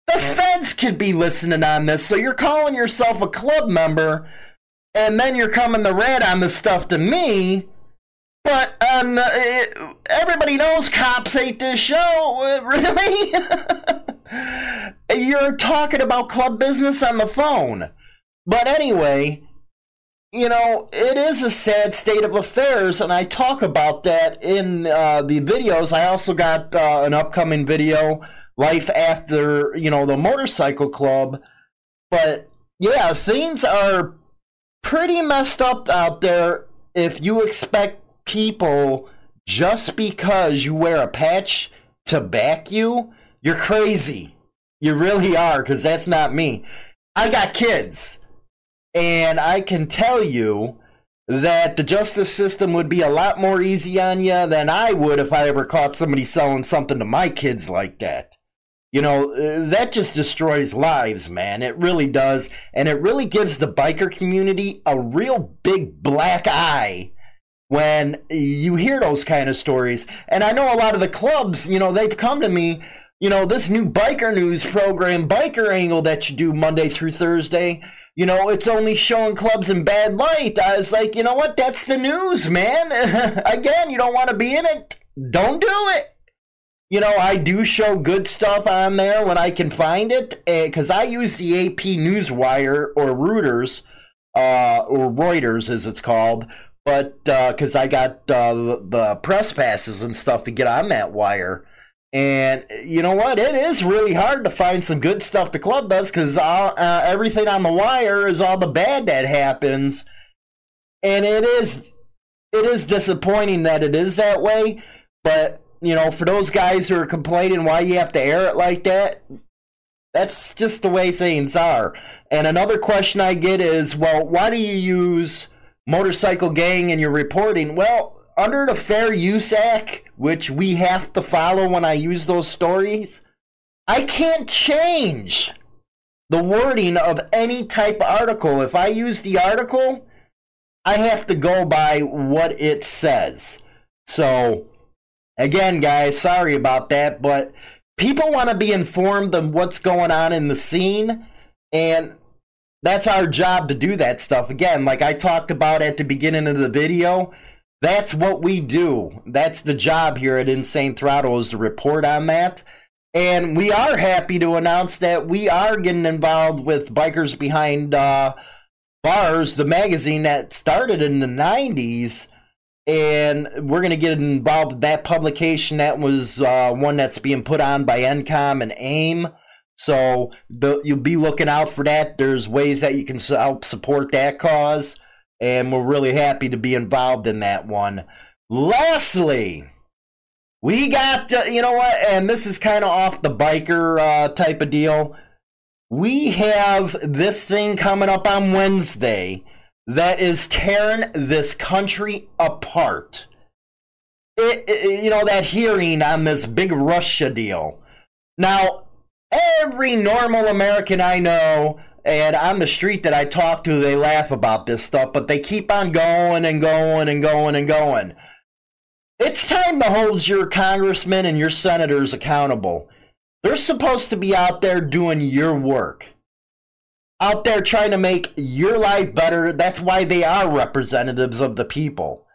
the feds could be listening on this, so you're calling yourself a club member, and then you're coming the red on this stuff to me. But um, it, everybody knows cops hate this show. Really? you're talking about club business on the phone. But anyway, you know, it is a sad state of affairs, and I talk about that in uh, the videos. I also got uh, an upcoming video, Life After, you know, the Motorcycle Club. But yeah, things are pretty messed up out there if you expect people just because you wear a patch to back you. You're crazy. You really are, because that's not me. I got kids. And I can tell you that the justice system would be a lot more easy on you than I would if I ever caught somebody selling something to my kids like that. You know, uh, that just destroys lives, man. It really does. And it really gives the biker community a real big black eye when you hear those kind of stories. And I know a lot of the clubs, you know, they've come to me, you know, this new biker news program, Biker Angle, that you do Monday through Thursday you know, it's only showing clubs in bad light. I was like, you know what? That's the news, man. Again, you don't want to be in it. Don't do it. You know, I do show good stuff on there when I can find it because I use the AP Newswire or Reuters, uh, or Reuters as it's called, but because uh, I got uh, the, press passes and stuff to get on that wire. And you know what? It is really hard to find some good stuff the club does because uh, everything on the wire is all the bad that happens, and it is it is disappointing that it is that way. But you know, for those guys who are complaining why you have to air it like that, that's just the way things are. And another question I get is, well, why do you use motorcycle gang in your reporting? Well, under the Fair Use Act, which we have to follow when I use those stories, I can't change the wording of any type of article. If I use the article, I have to go by what it says. So, again, guys, sorry about that, but people want to be informed of what's going on in the scene, and that's our job to do that stuff. Again, like I talked about at the beginning of the video, that's what we do. That's the job here at Insane Throttle is to report on that. And we are happy to announce that we are getting involved with Bikers Behind uh, Bars, the magazine that started in the 90s. And we're going to get involved with that publication. That was uh, one that's being put on by NCOM and AIM. So the, you'll be looking out for that. There's ways that you can help support that cause and we're really happy to be involved in that one. Lastly, We got, uh, you know what, and this is kind of off the biker uh, type of deal. We have this thing coming up on Wednesday that is tearing this country apart. It, it, you know, that hearing on this big Russia deal. Now, every normal American I know and on the street that I talk to, they laugh about this stuff, but they keep on going and going and going and going. It's time to hold your congressmen and your senators accountable. They're supposed to be out there doing your work. Out there trying to make your life better. That's why they are representatives of the people.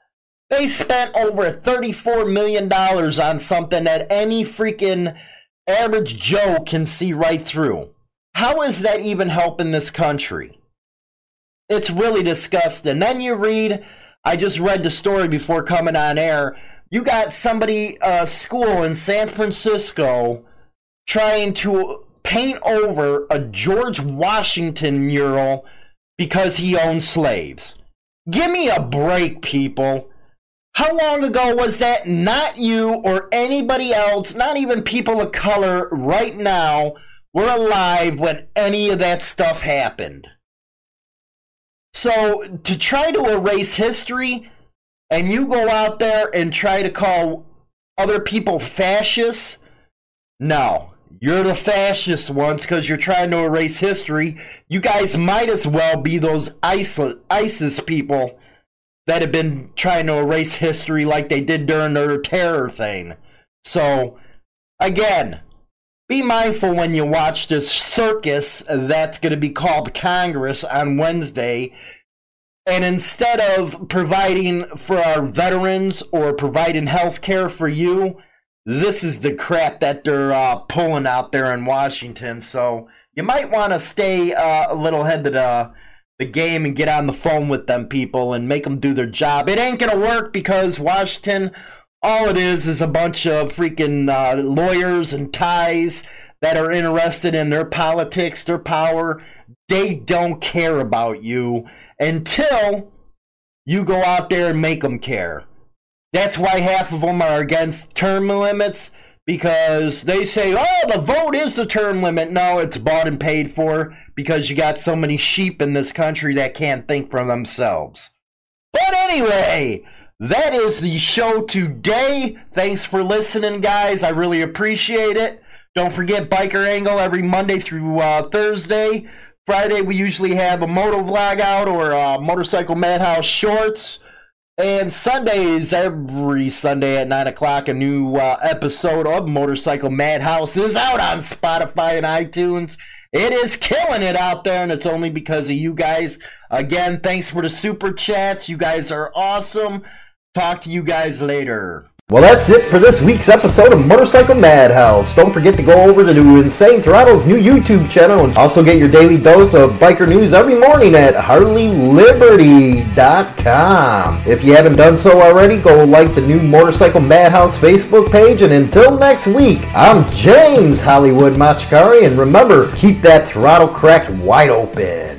They spent over $34 million on something that any freaking average Joe can see right through. How is that even helping this country? It's really disgusting. Then you read, I just read the story before coming on air you got somebody, a uh, school in San Francisco, trying to paint over a George Washington mural because he owned slaves. Give me a break, people. How long ago was that? Not you or anybody else, not even people of color right now, were alive when any of that stuff happened. So, to try to erase history, and you go out there and try to call other people fascists, no, you're the fascist ones because you're trying to erase history. You guys might as well be those ISIS people that have been trying to erase history like they did during their terror thing. So, again, be mindful when you watch this circus that's going to be called Congress on Wednesday and instead of providing for our veterans or providing health care for you, this is the crap that they're uh, pulling out there in Washington. So you might want to stay uh, a little ahead of the, the game and get on the phone with them people and make them do their job. It ain't to work because Washington, all it is is a bunch of freaking uh, lawyers and ties that are interested in their politics, their power. They don't care about you until you go out there and make them care. That's why half of them are against term limits because they say, oh, the vote is the term limit. No, it's bought and paid for because you got so many sheep in this country that can't think for themselves. But anyway, that is the show today. Thanks for listening, guys. I really appreciate it. Don't forget Biker Angle every Monday through uh, Thursday. Friday, we usually have a moto vlog out or a Motorcycle Madhouse shorts. And Sundays, every Sunday at 9 o'clock, a new uh, episode of Motorcycle Madhouse is out on Spotify and iTunes. It is killing it out there, and it's only because of you guys. Again, thanks for the super chats. You guys are awesome. Talk to you guys later. Well, that's it for this week's episode of Motorcycle Madhouse. Don't forget to go over to Insane Throttle's new YouTube channel and also get your daily dose of biker news every morning at HarleyLiberty.com. If you haven't done so already, go like the new Motorcycle Madhouse Facebook page. And until next week, I'm James Hollywood Machikari, and remember, keep that throttle cracked wide open.